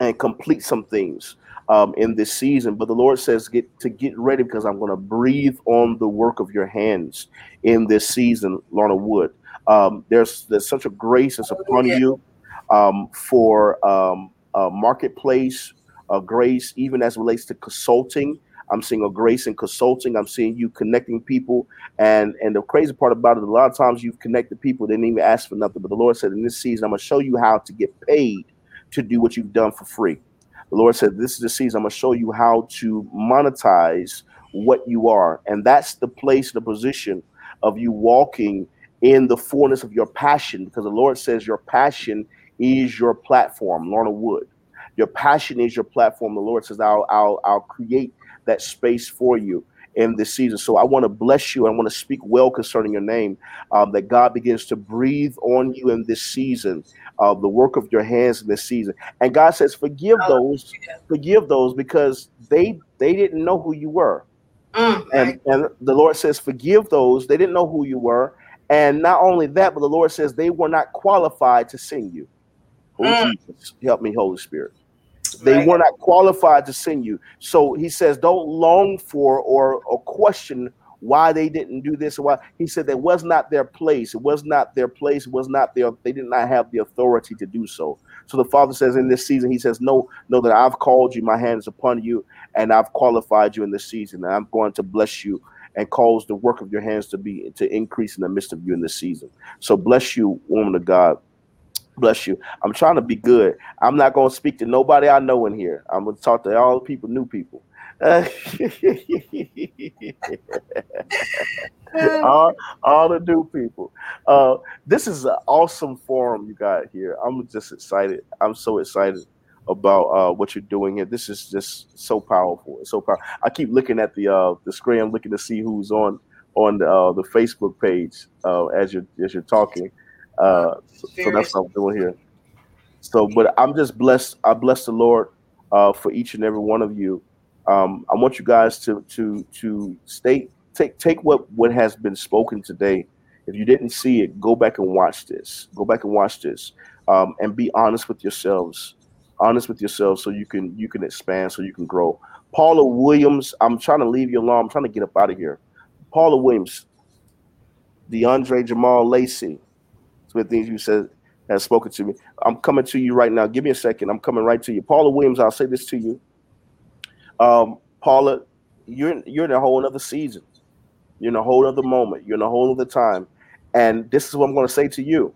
and complete some things um, in this season. But the Lord says, "Get to get ready because I'm going to breathe on the work of your hands in this season, Lorna Wood." Um, there's there's such a grace that's upon Hallelujah. you um, for um, marketplace, uh, grace even as it relates to consulting. I'm seeing a grace in consulting. I'm seeing you connecting people and and the crazy part about it, a lot of times you've connected people, they didn't even ask for nothing. But the Lord said, in this season, I'm gonna show you how to get paid to do what you've done for free. The Lord said, This is the season, I'm gonna show you how to monetize what you are. And that's the place, the position of you walking in the fullness of your passion, because the Lord says your passion is your platform, Lorna Wood. Your passion is your platform. The Lord says, I'll I'll I'll create that space for you in this season. So I want to bless you. I want to speak well concerning your name, um, that God begins to breathe on you in this season, uh, the work of your hands in this season. And God says, forgive those, forgive those because they they didn't know who you were. Mm, And, and the Lord says, forgive those. They didn't know who you were. And not only that, but the Lord says they were not qualified to sing you. Oh, Mm. Jesus, help me, Holy Spirit. They Right. were not qualified to send you. So he says, don't long for or, or question why they didn't do this or why. He said that was not their place. It was not their place. It was not their, they did not have the authority to do so. So the Father says in this season, He says, No, know that I've called you, my hand is upon you, and I've qualified you in this season. And I'm going to bless you and cause the work of your hands to be to increase in the midst of you in this season. So bless you, woman of God. Bless you. I'm trying to be good. I'm not going to speak to nobody I know in here. I'm going to talk to all the people, new people. all, all the new people. Uh, this is an awesome forum you got here. I'm just excited. I'm so excited about uh, what you're doing here. This is just so powerful. It's so powerful. I keep looking at the uh, the screen, I'm looking to see who's on on the, uh, the Facebook page uh, as you're as you're talking. Uh, so, so that's what I'm doing here. So, but I'm just blessed. I bless the Lord uh, for each and every one of you. Um, I want you guys to to to stay take take what what has been spoken today. If you didn't see it, go back and watch this. Go back and watch this, um, and be honest with yourselves. Honest with yourselves, so you can you can expand, so you can grow. Paula Williams, I'm trying to leave you alone. I'm trying to get up out of here. Paula Williams, DeAndre Jamal Lacey. The things you said has spoken to me. I'm coming to you right now. Give me a second. I'm coming right to you. Paula Williams, I'll say this to you. Um, Paula, you're you're in a whole other season. You're in a whole other moment. You're in a whole other time. And this is what I'm going to say to you.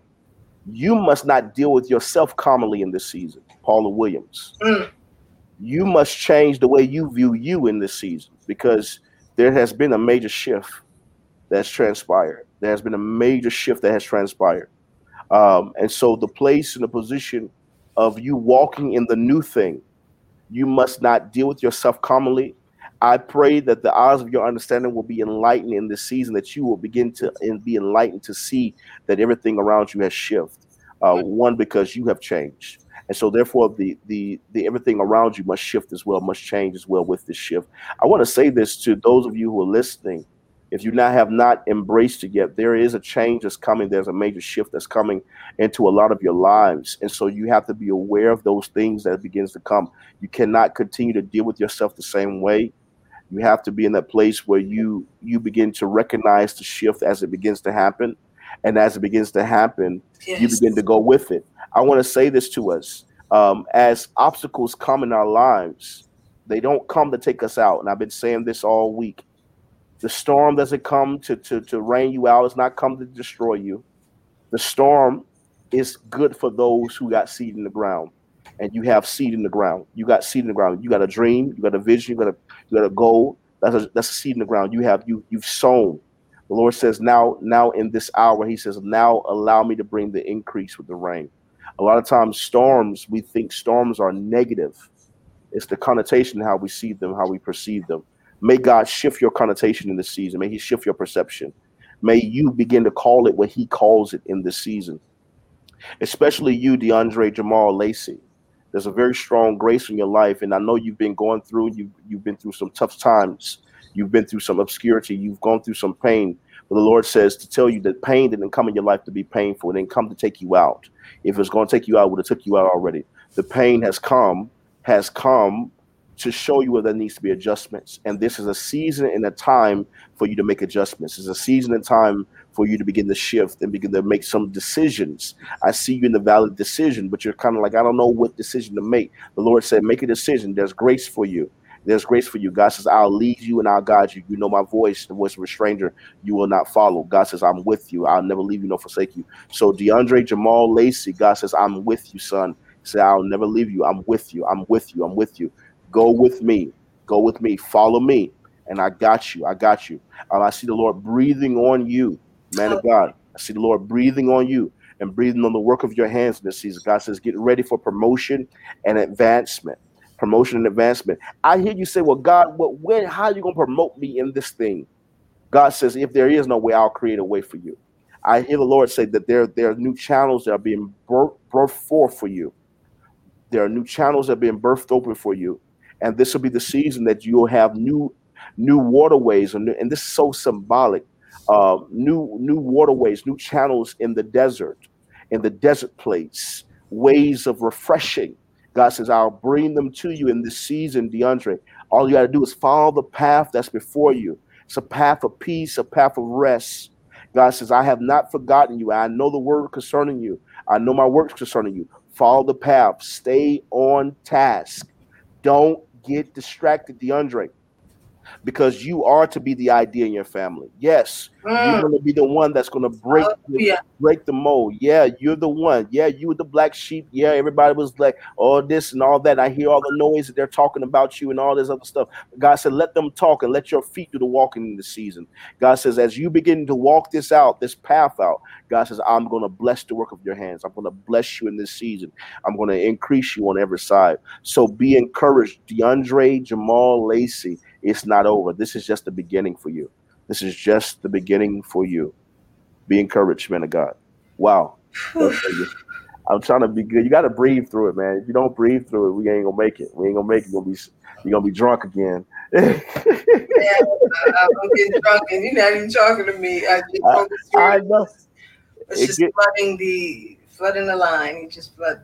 You must not deal with yourself commonly in this season, Paula Williams. Mm. You must change the way you view you in this season because there has been a major shift that's transpired. There has been a major shift that has transpired. Um, and so the place and the position of you walking in the new thing, you must not deal with yourself commonly. I pray that the eyes of your understanding will be enlightened in this season, that you will begin to and be enlightened to see that everything around you has shifted. Uh, one, because you have changed. And so therefore the, the the everything around you must shift as well, must change as well with this shift. I want to say this to those of you who are listening. If you not have not embraced it yet, there is a change that's coming. There's a major shift that's coming into a lot of your lives. And so you have to be aware of those things that begins to come. You cannot continue to deal with yourself the same way. You have to be in that place where you you begin to recognize the shift as it begins to happen. And as it begins to happen, you begin to go with it. I want to say this to us. Um, as obstacles come in our lives, they don't come to take us out. And I've been saying this all week. The storm doesn't come to, to, to rain you out, it's not come to destroy you. The storm is good for those who got seed in the ground. And you have seed in the ground. You got seed in the ground. You got a dream, you got a vision, you got a you got a goal. That's a that's a seed in the ground. You have you you've sown. The Lord says, now, now in this hour, He says, now allow me to bring the increase with the rain. A lot of times, storms, we think storms are negative. It's the connotation how we see them, how we perceive them. May God shift your connotation in this season. May He shift your perception. May you begin to call it what He calls it in this season. Especially you, DeAndre Jamal Lacey. There's a very strong grace in your life, and I know you've been going through. You you've been through some tough times. You've been through some obscurity. You've gone through some pain. But the Lord says to tell you that pain didn't come in your life to be painful. It didn't come to take you out. If it's going to take you out, it would have took you out already. The pain has come, has come to show you where there needs to be adjustments. And this is a season and a time for you to make adjustments. It's a season and time for you to begin to shift and begin to make some decisions. I see you in the valid decision, but you're kind of like, I don't know what decision to make. The Lord said, make a decision. There's grace for you. There's grace for you. God says, I'll lead you and I'll guide you. You know my voice, the voice of a stranger, you will not follow. God says, I'm with you. I'll never leave you nor forsake you. So DeAndre Jamal Lacey, God says, I'm with you, son. Said, I'll never leave you. I'm with you. I'm with you. I'm with you. Go with me. Go with me. Follow me. And I got you. I got you. Um, I see the Lord breathing on you, man of God. I see the Lord breathing on you and breathing on the work of your hands this season. God says, get ready for promotion and advancement promotion and advancement. I hear you say, Well, God, what when how are you gonna promote me in this thing? God says, if there is no way, I'll create a way for you. I hear the Lord say that there, there are new channels that are being birthed, birthed forth for you. There are new channels that are being birthed open for you. And this will be the season that you'll have new new waterways, and, and this is so symbolic. Uh, new new waterways, new channels in the desert, in the desert place, ways of refreshing. God says, I'll bring them to you in this season, DeAndre. All you got to do is follow the path that's before you. It's a path of peace, a path of rest. God says, I have not forgotten you. I know the word concerning you. I know my works concerning you. Follow the path. Stay on task. Don't get distracted, DeAndre because you are to be the idea in your family. Yes, mm. you're going to be the one that's going to break oh, yeah. break the mold. Yeah, you're the one. Yeah, you were the black sheep. Yeah, everybody was like, all oh, this and all that. I hear all the noise that they're talking about you and all this other stuff. God said, let them talk and let your feet do the walking in the season. God says, as you begin to walk this out, this path out, God says, I'm going to bless the work of your hands. I'm going to bless you in this season. I'm going to increase you on every side. So be encouraged, DeAndre Jamal Lacey it's not over. This is just the beginning for you. This is just the beginning for you. Be encouraged, man of God. Wow. I'm trying to be good. You got to breathe through it, man. If you don't breathe through it, we ain't gonna make it. We ain't gonna make it. You're gonna be, you're gonna be drunk again. yeah, I'm getting drunk, and you're not even talking to me. I, just, I, I know. It's it just get, flooding the flooding the line. It just flood.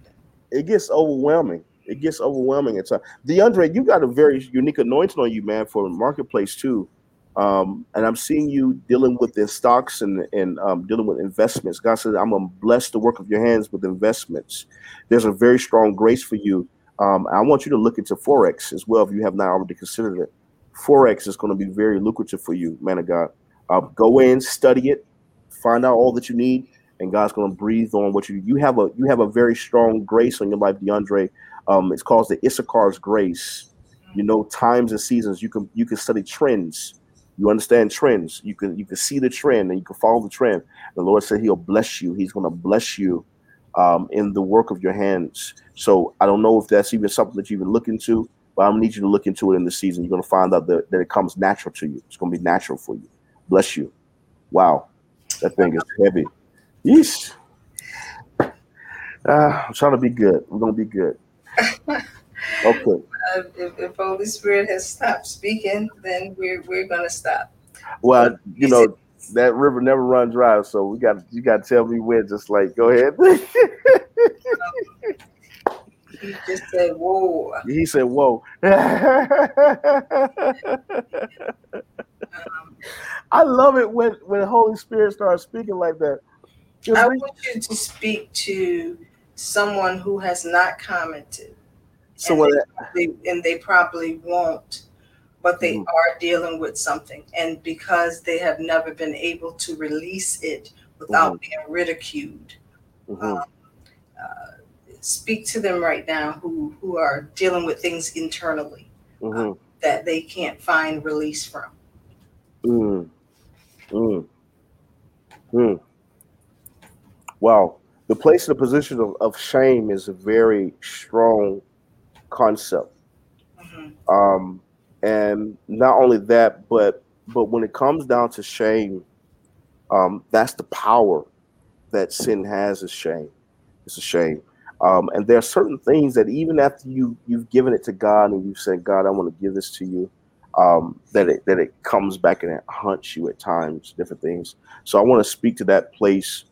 It gets overwhelming it gets overwhelming at times. DeAndre, you got a very unique anointing on you, man, for marketplace too. Um, and I'm seeing you dealing with the stocks and and um, dealing with investments. God says, "I'm gonna bless the work of your hands with investments." There's a very strong grace for you. Um, I want you to look into forex as well if you have not already considered it. Forex is going to be very lucrative for you, man of God. Uh, go in, study it, find out all that you need, and God's going to breathe on what you. You have a you have a very strong grace on your life, DeAndre, um, it's called the Issachar's grace. You know, times and seasons. You can you can study trends. You understand trends. You can you can see the trend and you can follow the trend. The Lord said He'll bless you. He's going to bless you um, in the work of your hands. So I don't know if that's even something that you've been looking to, but I'm gonna need you to look into it in the season. You're going to find out that, that it comes natural to you. It's going to be natural for you. Bless you. Wow, that thing is heavy. Yeesh. Uh, I'm trying to be good. We're going to be good okay. Uh, if, if Holy Spirit has stopped speaking, then we're we're gonna stop. Well, you know that river never runs dry, so we got you got to tell me when. Just like go ahead. he just said, "Whoa." He said, "Whoa." Um, I love it when when the Holy Spirit starts speaking like that. I want you to speak to someone who has not commented. So and, they, they, and they probably won't, but they mm-hmm. are dealing with something. And because they have never been able to release it without mm-hmm. being ridiculed, mm-hmm. um, uh, speak to them right now who, who are dealing with things internally uh, that they can't find release from. Mm. Mm. Mm. Wow the place in the position of, of shame is a very strong concept. Mm-hmm. Um, and not only that, but but when it comes down to shame, um, that's the power that sin has is shame. It's a shame. Um, and there are certain things that even after you you've given it to God and you've said, God, I want to give this to you, um, that it that it comes back and it haunts you at times, different things. So I want to speak to that place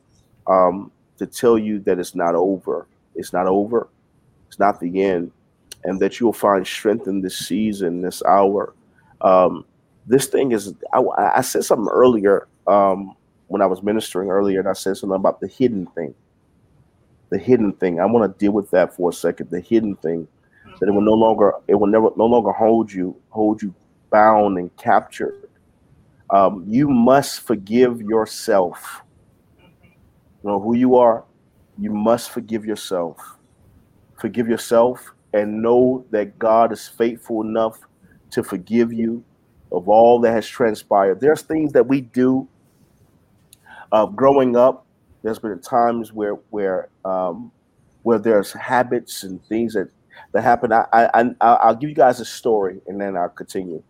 um, to tell you that it's not over. It's not over. It's not the end. And that you'll find strength in this season, this hour. Um, this thing is, I, I said something earlier um, when I was ministering earlier, and I said something about the hidden thing. The hidden thing. I want to deal with that for a second. The hidden thing that it will no longer, it will never, no longer hold you, hold you bound and captured. Um, you must forgive yourself know who you are, you must forgive yourself. Forgive yourself and know that God is faithful enough to forgive you of all that has transpired. There's things that we do uh, growing up. There's been times where where um, where there's habits and things that that happened. I, I, I I'll give you guys a story and then I'll continue.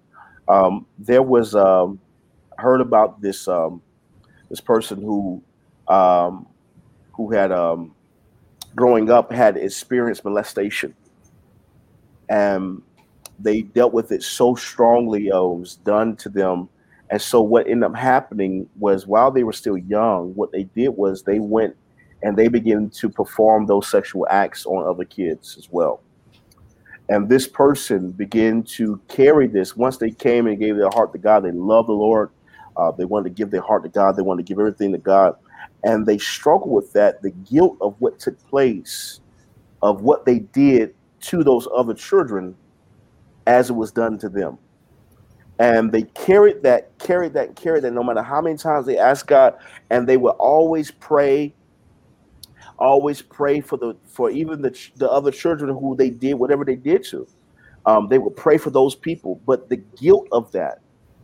Um, there was um, heard about this um, this person who um, who had um, growing up had experienced molestation, and they dealt with it so strongly. Oh, it was done to them, and so what ended up happening was while they were still young, what they did was they went and they began to perform those sexual acts on other kids as well. And this person began to carry this. Once they came and gave their heart to god they love the lord. Uh, they wanted to give their heart to god. They wanted to give everything to god and they struggle with that the guilt of what took place of what they did to those other children as it was done to them and they carried that carried that carried that no matter how many times they asked god and they would always pray always pray for the for even the the other children who they did whatever they did to. Um, they would pray for those people, but the guilt of that,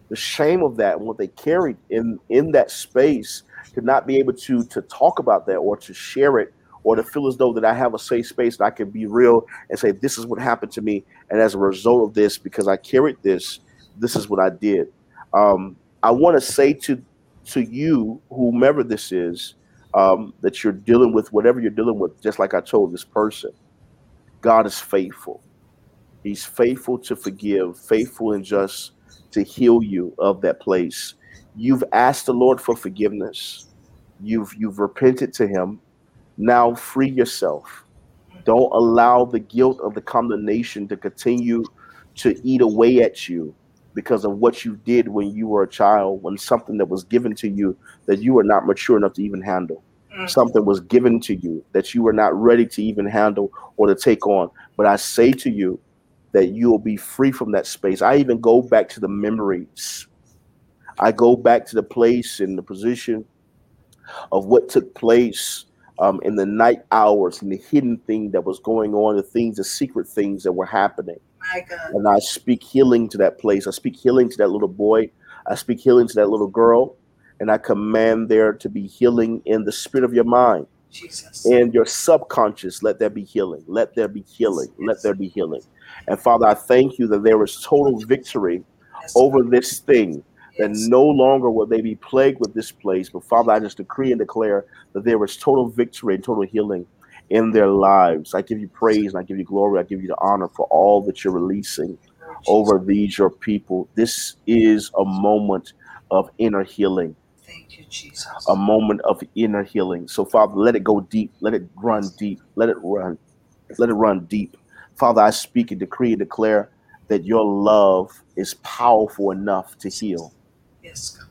the shame of that, and what they carried in in that space to not be able to to talk about that or to share it or to feel as though that I have a safe space that I can be real and say this is what happened to me, and as a result of this, because I carried this, this is what I did. Um, I want to say to to you, whomever this is, um, that you're dealing with whatever you're dealing with, just like I told this person, God is faithful. He's faithful to forgive, faithful and just to heal you of that place. You've asked the Lord for forgiveness. You've you've repented to him. Now free yourself. Don't allow the guilt of the condemnation to continue to eat away at you because of what you did when you were a child, when something that was given to you that you were not mature enough to even handle. Mm-hmm. Something was given to you that you were not ready to even handle or to take on. But I say to you that you will be free from that space. I even go back to the memories. I go back to the place and the position of what took place um, in the night hours and the hidden thing that was going on, the things, the secret things that were happening. And I speak healing to that place. I speak healing to that little boy. I speak healing to that little girl. And I command there to be healing in the spirit of your mind. Jesus. And your subconscious, let there be healing. Let there be healing. Yes. Let there be healing. And Father, I thank you that there is total victory yes. over this thing that no longer will they be plagued with this place. But Father, I just decree and declare that there is total victory and total healing in their lives. I give you praise and I give you glory. I give you the honor for all that you're releasing over these your people. This is a moment of inner healing. Thank you, Jesus. A moment of inner healing. So, Father, let it go deep. Let it run deep. Let it run. Let it run deep. Father, I speak and decree and declare that your love is powerful enough to heal. Yes, God.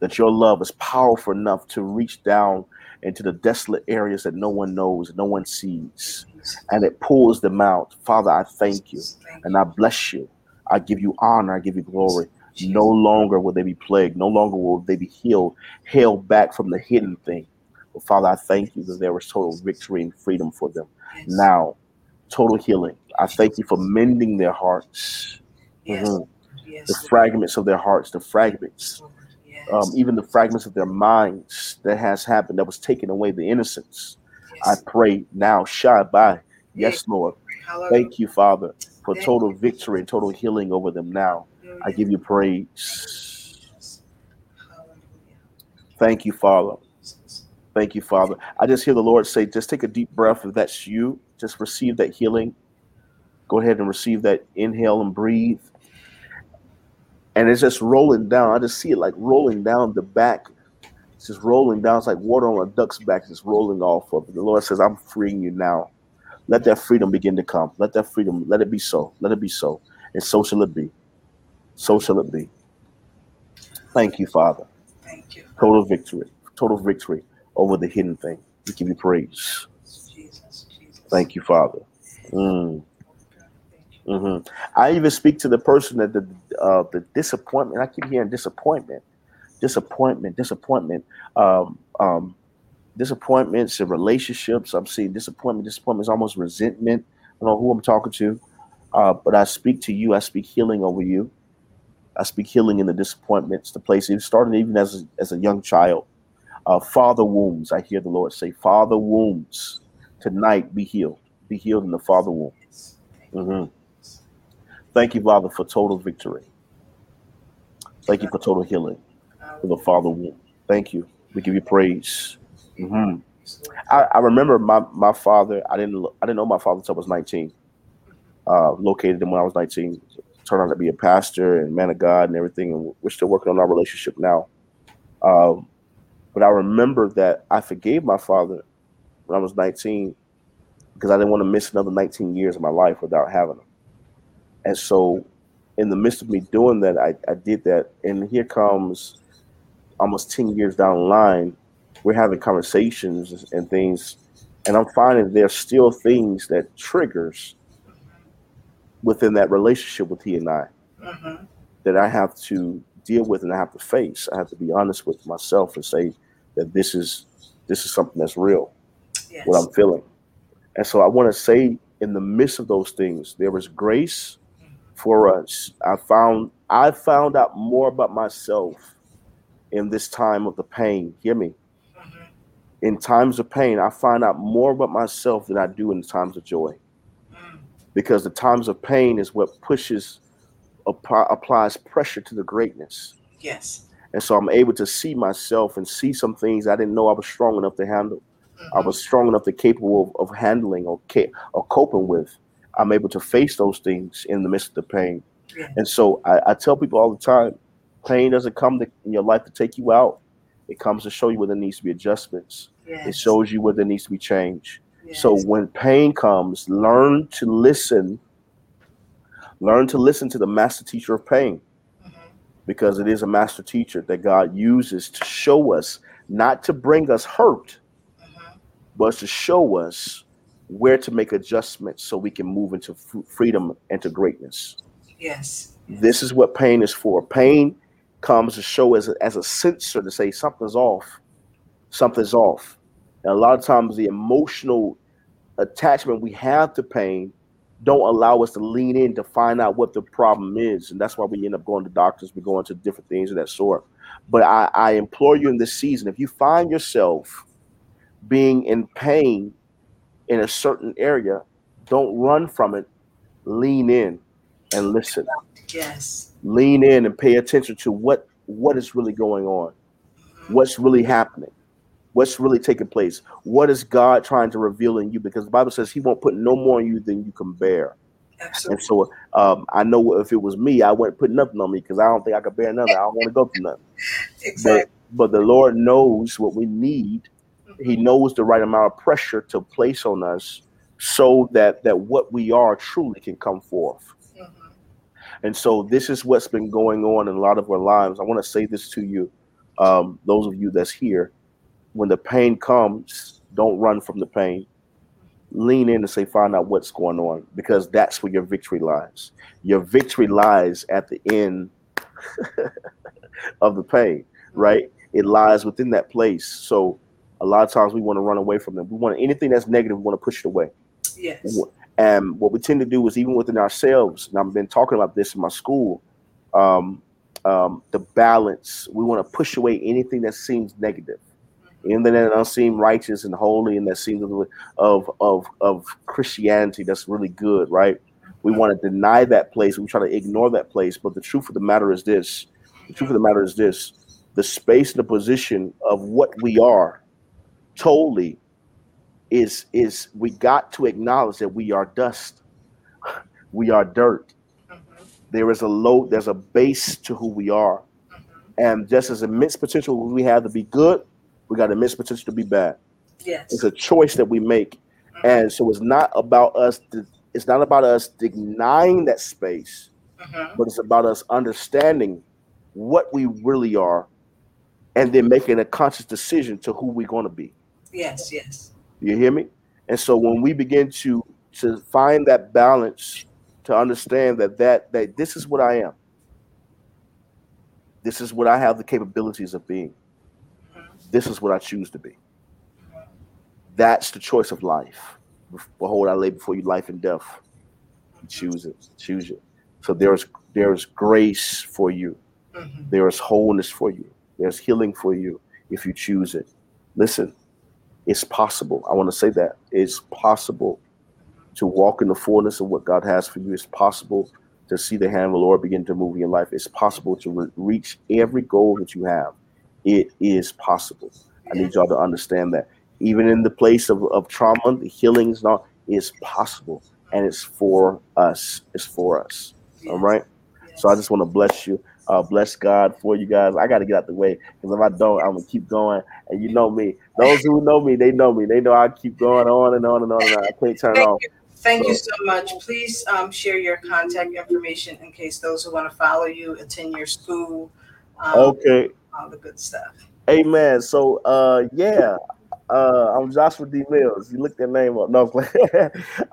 That your love is powerful enough to reach down into the desolate areas that no one knows, no one sees, and it pulls them out. Father, I thank you and I bless you. I give you honor, I give you glory. No longer will they be plagued, no longer will they be healed, held back from the hidden thing. But Father, I thank you that there was total victory and freedom for them. Now, total healing. I thank you for mending their hearts. Mm-hmm. The fragments of their hearts, the fragments um, even the fragments of their minds that has happened that was taken away the innocence. Yes. I pray now, by Yes, Lord. Hallelujah. Thank you, Father, for total victory and total healing over them now. I give you praise. Thank you, Father. Thank you, Father. I just hear the Lord say, just take a deep breath. If that's you, just receive that healing. Go ahead and receive that inhale and breathe and it's just rolling down. I just see it like rolling down the back. It's just rolling down. It's like water on a duck's back, just rolling off of it. The Lord says, I'm freeing you now. Let that freedom begin to come. Let that freedom, let it be so. Let it be so. And so shall it be. So shall it be. Thank you, Father. Thank you. Total victory. Total victory over the hidden thing. We give you praise. Jesus, Jesus. Thank you, Father. Mm. Mm-hmm. I even speak to the person that the uh, the disappointment. I keep hearing disappointment, disappointment, disappointment, um, um, disappointments in relationships. I'm seeing disappointment. Disappointment is almost resentment. I don't know who I'm talking to, uh, but I speak to you. I speak healing over you. I speak healing in the disappointments, the places. Starting even as a, as a young child. Uh, father wounds. I hear the Lord say, "Father wounds, tonight be healed. Be healed in the father wounds." hmm Thank you, Father, for total victory. Thank you for total healing for the Father womb. Thank you. We give you praise. hmm I, I remember my, my father. I didn't I didn't know my father until I was 19. Uh, located him when I was 19. Turned out to be a pastor and man of God and everything. And we're still working on our relationship now. Um, but I remember that I forgave my father when I was 19 because I didn't want to miss another 19 years of my life without having him. And so, in the midst of me doing that, I, I did that. And here comes almost 10 years down the line, we're having conversations and things. And I'm finding there's still things that triggers within that relationship with he and I Mhm. that I have to deal with and I have to face. I have to be honest with myself and say that this is this is something that's real, Yes. what I'm feeling. And so I want to say in the midst of those things, there was grace for us. I found I found out more about myself in this time of the pain. Hear me. Mhm. In times of pain, I find out more about myself than I do in times of joy. Mm. Because the times of pain is what pushes apply, applies pressure to the greatness. Yes. And so I'm able to see myself and see some things I didn't know I was strong enough to handle. I Mhm. was strong enough to capable of, of handling or ca- or coping with. I'm able to face those things in the midst of the pain. Yeah. And so I, I tell people all the time, pain doesn't come to, in your life to take you out. It comes to show you where there needs to be adjustments. Yes. It shows you where there needs to be change. Yes. So when pain comes, learn to listen. Learn to listen to the master teacher of pain Mhm. because it is a master teacher that God uses to show us, not to bring us hurt, Mhm. but to show us where to make adjustments so we can move into f- freedom and to greatness. Yes. This is what pain is for. Pain comes to show as a, as a sensor to say something's off, something's off. And a lot of times, the emotional attachment we have to pain don't allow us to lean in to find out what the problem is, and that's why we end up going to doctors. We go into different things of that sort. But I, I implore you in this season, if you find yourself being in pain in a certain area, don't run from it. Lean in and listen Yes. lean in and pay attention to what what is really going on Mhm. what's really happening what's really taking place what is god trying to reveal in you because the bible says he won't put no more on you than you can bear Absolutely. and so um, i know if it was me i wouldn't put nothing on me because i don't think i could bear nothing i don't want to go through nothing Exactly. but the lord knows what we need he knows the right amount of pressure to place on us so that that what we are truly can come forth Mhm. And so this is what's been going on in a lot of our lives. I want to say this to you, um, those of you that's here. When the pain comes, don't run from the pain. Lean in and say, find out what's going on, because that's where your victory lies. Your victory lies at the end of the pain, right? It lies within that place. So a lot of times we want to run away from them. We want anything that's negative, we want to push it away. Yes. And what we tend to do is even within ourselves, and I've been talking about this in my school, um, um, the balance. We want to push away anything that seems negative, anything that don't seem righteous and holy, and that seems of of of Christianity that's really good, right? We want to deny that place. We try to ignore that place. But the truth of the matter is this: the truth of the matter is this: the space and the position of what we are, totally is is we got to acknowledge that we are dust. We are dirt. Mhm. there is a low there's a base to who we are. Mhm. and just as immense potential we have to be good we got immense potential to be bad. Yes. it's a choice that we make. And so it's not about us it's not about us denying that space but it's about us understanding what we really are and then making a conscious decision to who we're going to be Yes. Yes. You hear me? And so when we begin to to find that balance, to understand that that that this is what I am. This is what I have the capabilities of being. This is what I choose to be. That's the choice of life. Behold, I lay before you life and death. Choose it. Choose it. So there's there's grace for you. Mhm. There is wholeness for you. There's healing for you if you choose it. Listen, it's possible. I want to say that it's possible to walk in the fullness of what God has for you. It's possible to see the hand of the Lord begin to move in your life. It's possible to re- reach every goal that you have. It is possible. I need y'all to understand that. Even in the place of, of trauma, the healing is not is possible. And it's for us. It's for us. All right. So I just want to bless you. Uh, bless God for you guys. I got to get out the way because if I don't, I'm gonna keep going. And you know me. Those who know me, they know me. They know I keep going on and on and on and on. I can't turn Thank off. you. Thank you so much. Please um, share your contact information in case those who want to follow you, attend your school, um, Okay. all the good stuff. Amen. So uh yeah. Uh I'm Joshua D. Mills. You look that name up. No,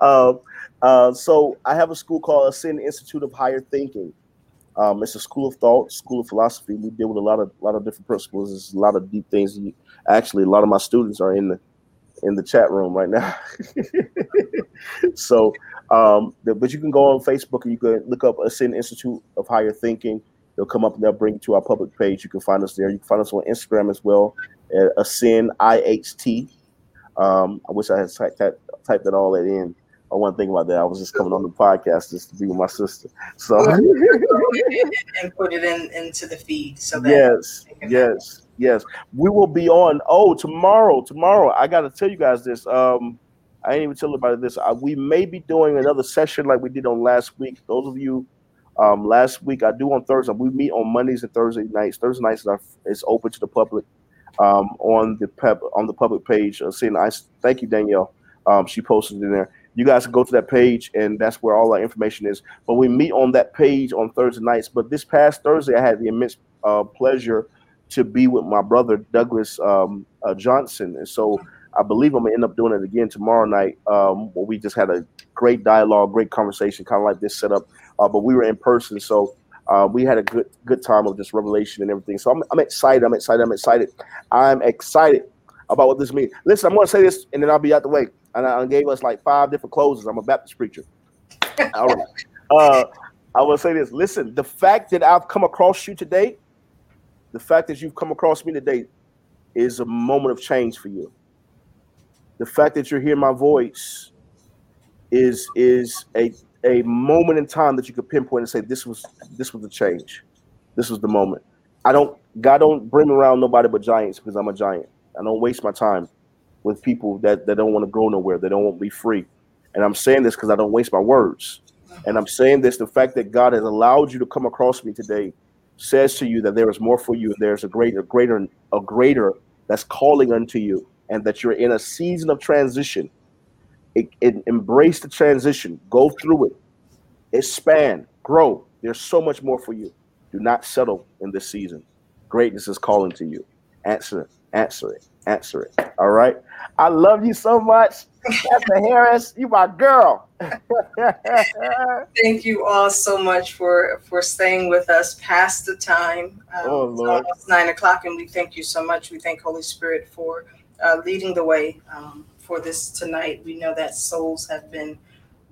um uh so I have a school called Ascend Institute of Higher Thinking. Um, it's a school of thought, school of philosophy. We deal with a lot of lot of different principles. There's a lot of deep things. You, actually, a lot of my students are in the in the chat room right now. so, um, the, but you can go on Facebook and you can look up Ascend Institute of Higher Thinking. They'll come up and they'll bring you to our public page. You can find us there. You can find us on Instagram as well at Ascend IHT. Um, I wish I had typed that, typed that all that in. I wasn't thinking about that. I was just coming on the podcast just to be with my sister. So and put it in into the feed so that yes, yes, yes. We will be on. Oh, tomorrow, tomorrow. I got to tell you guys this. Um, I ain't even tell about this. Uh, we may be doing another session like we did on last week. Those of you, um, last week I do on Thursday. We meet on Mondays and Thursday nights. Thursday nights are is open to the public um, on the pep on the public page. Uh, seeing I thank you Danielle. Um, she posted in there. You guys can go to that page, and that's where all our information is. But we meet on that page on Thursday nights. But this past Thursday, I had the immense uh, pleasure to be with my brother Douglas um, uh, Johnson, and so I believe I'm gonna end up doing it again tomorrow night. Um, where we just had a great dialogue, great conversation, kind of like this setup. Uh, but we were in person, so uh, we had a good good time of just revelation and everything. So I'm, I'm excited. I'm excited. I'm excited. I'm excited about what this means. Listen, I'm gonna say this, and then I'll be out the way. And I gave us like five different closes. I'm a Baptist preacher. All right. Uh, I will say this. Listen, the fact that I've come across you today, the fact that you've come across me today, is a moment of change for you. The fact that you're hearing my voice is is a a moment in time that you could pinpoint and say this was this was the change. This was the moment. I don't God don't bring around nobody but giants because I'm a giant. I don't waste my time with people that, that don't want to go nowhere. They don't want to be free. And I'm saying this because I don't waste my words. And I'm saying this, the fact that God has allowed you to come across me today says to you that there is more for you. There's a greater, greater, a greater that's calling unto you, and that you're in a season of transition. It, it, embrace the transition, go through it, expand, grow. There's so much more for you. Do not settle in this season. Greatness is calling to you. Answer answer it, answer it. All right. I love you so much. Pastor Harris, you my girl. Thank you all so much for for staying with us past the time. Um, Oh, it's Lord. almost nine o'clock, and we thank you so much. We thank Holy Spirit for uh, leading the way um, for this tonight. We know that souls have been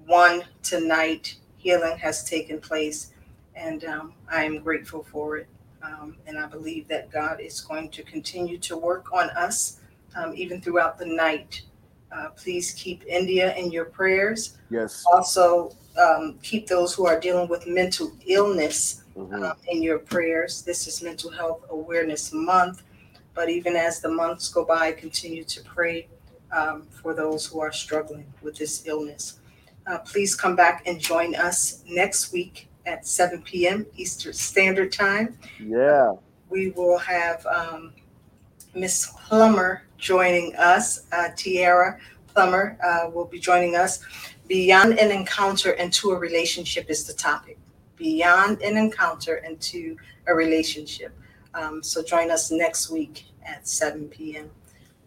won tonight. Healing has taken place, and um, I am grateful for it. Um, and I believe that God is going to continue to work on us um, even throughout the night. Uh, please keep India in your prayers yes. also um, keep those who are dealing with mental illness Mhm. um, in your prayers. This is Mental Health Awareness Month, but even as the months go by, continue to pray um, for those who are struggling with this illness. Uh, please come back and join us next week at 7 p.m. Eastern Standard Time. Yeah. We will have um, Miss Plummer joining us. Uh, Tiara Plummer uh, will be joining us. Beyond an encounter into a relationship is the topic. Beyond an encounter into a relationship. Um, so join us next week at 7 p.m.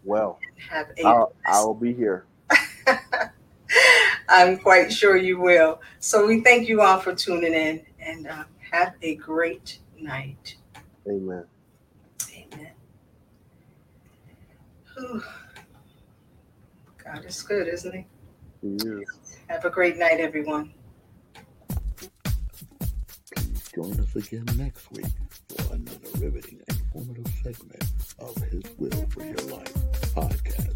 Well, Have a I'll, I'll be here. I'm quite sure you will. So we thank you all for tuning in and um, have a great night. Amen. Amen. Whew. God is good, isn't he? Yeah. Have a great night, everyone. Please join us again next week for another riveting and informative segment of His Will for Your Life podcast.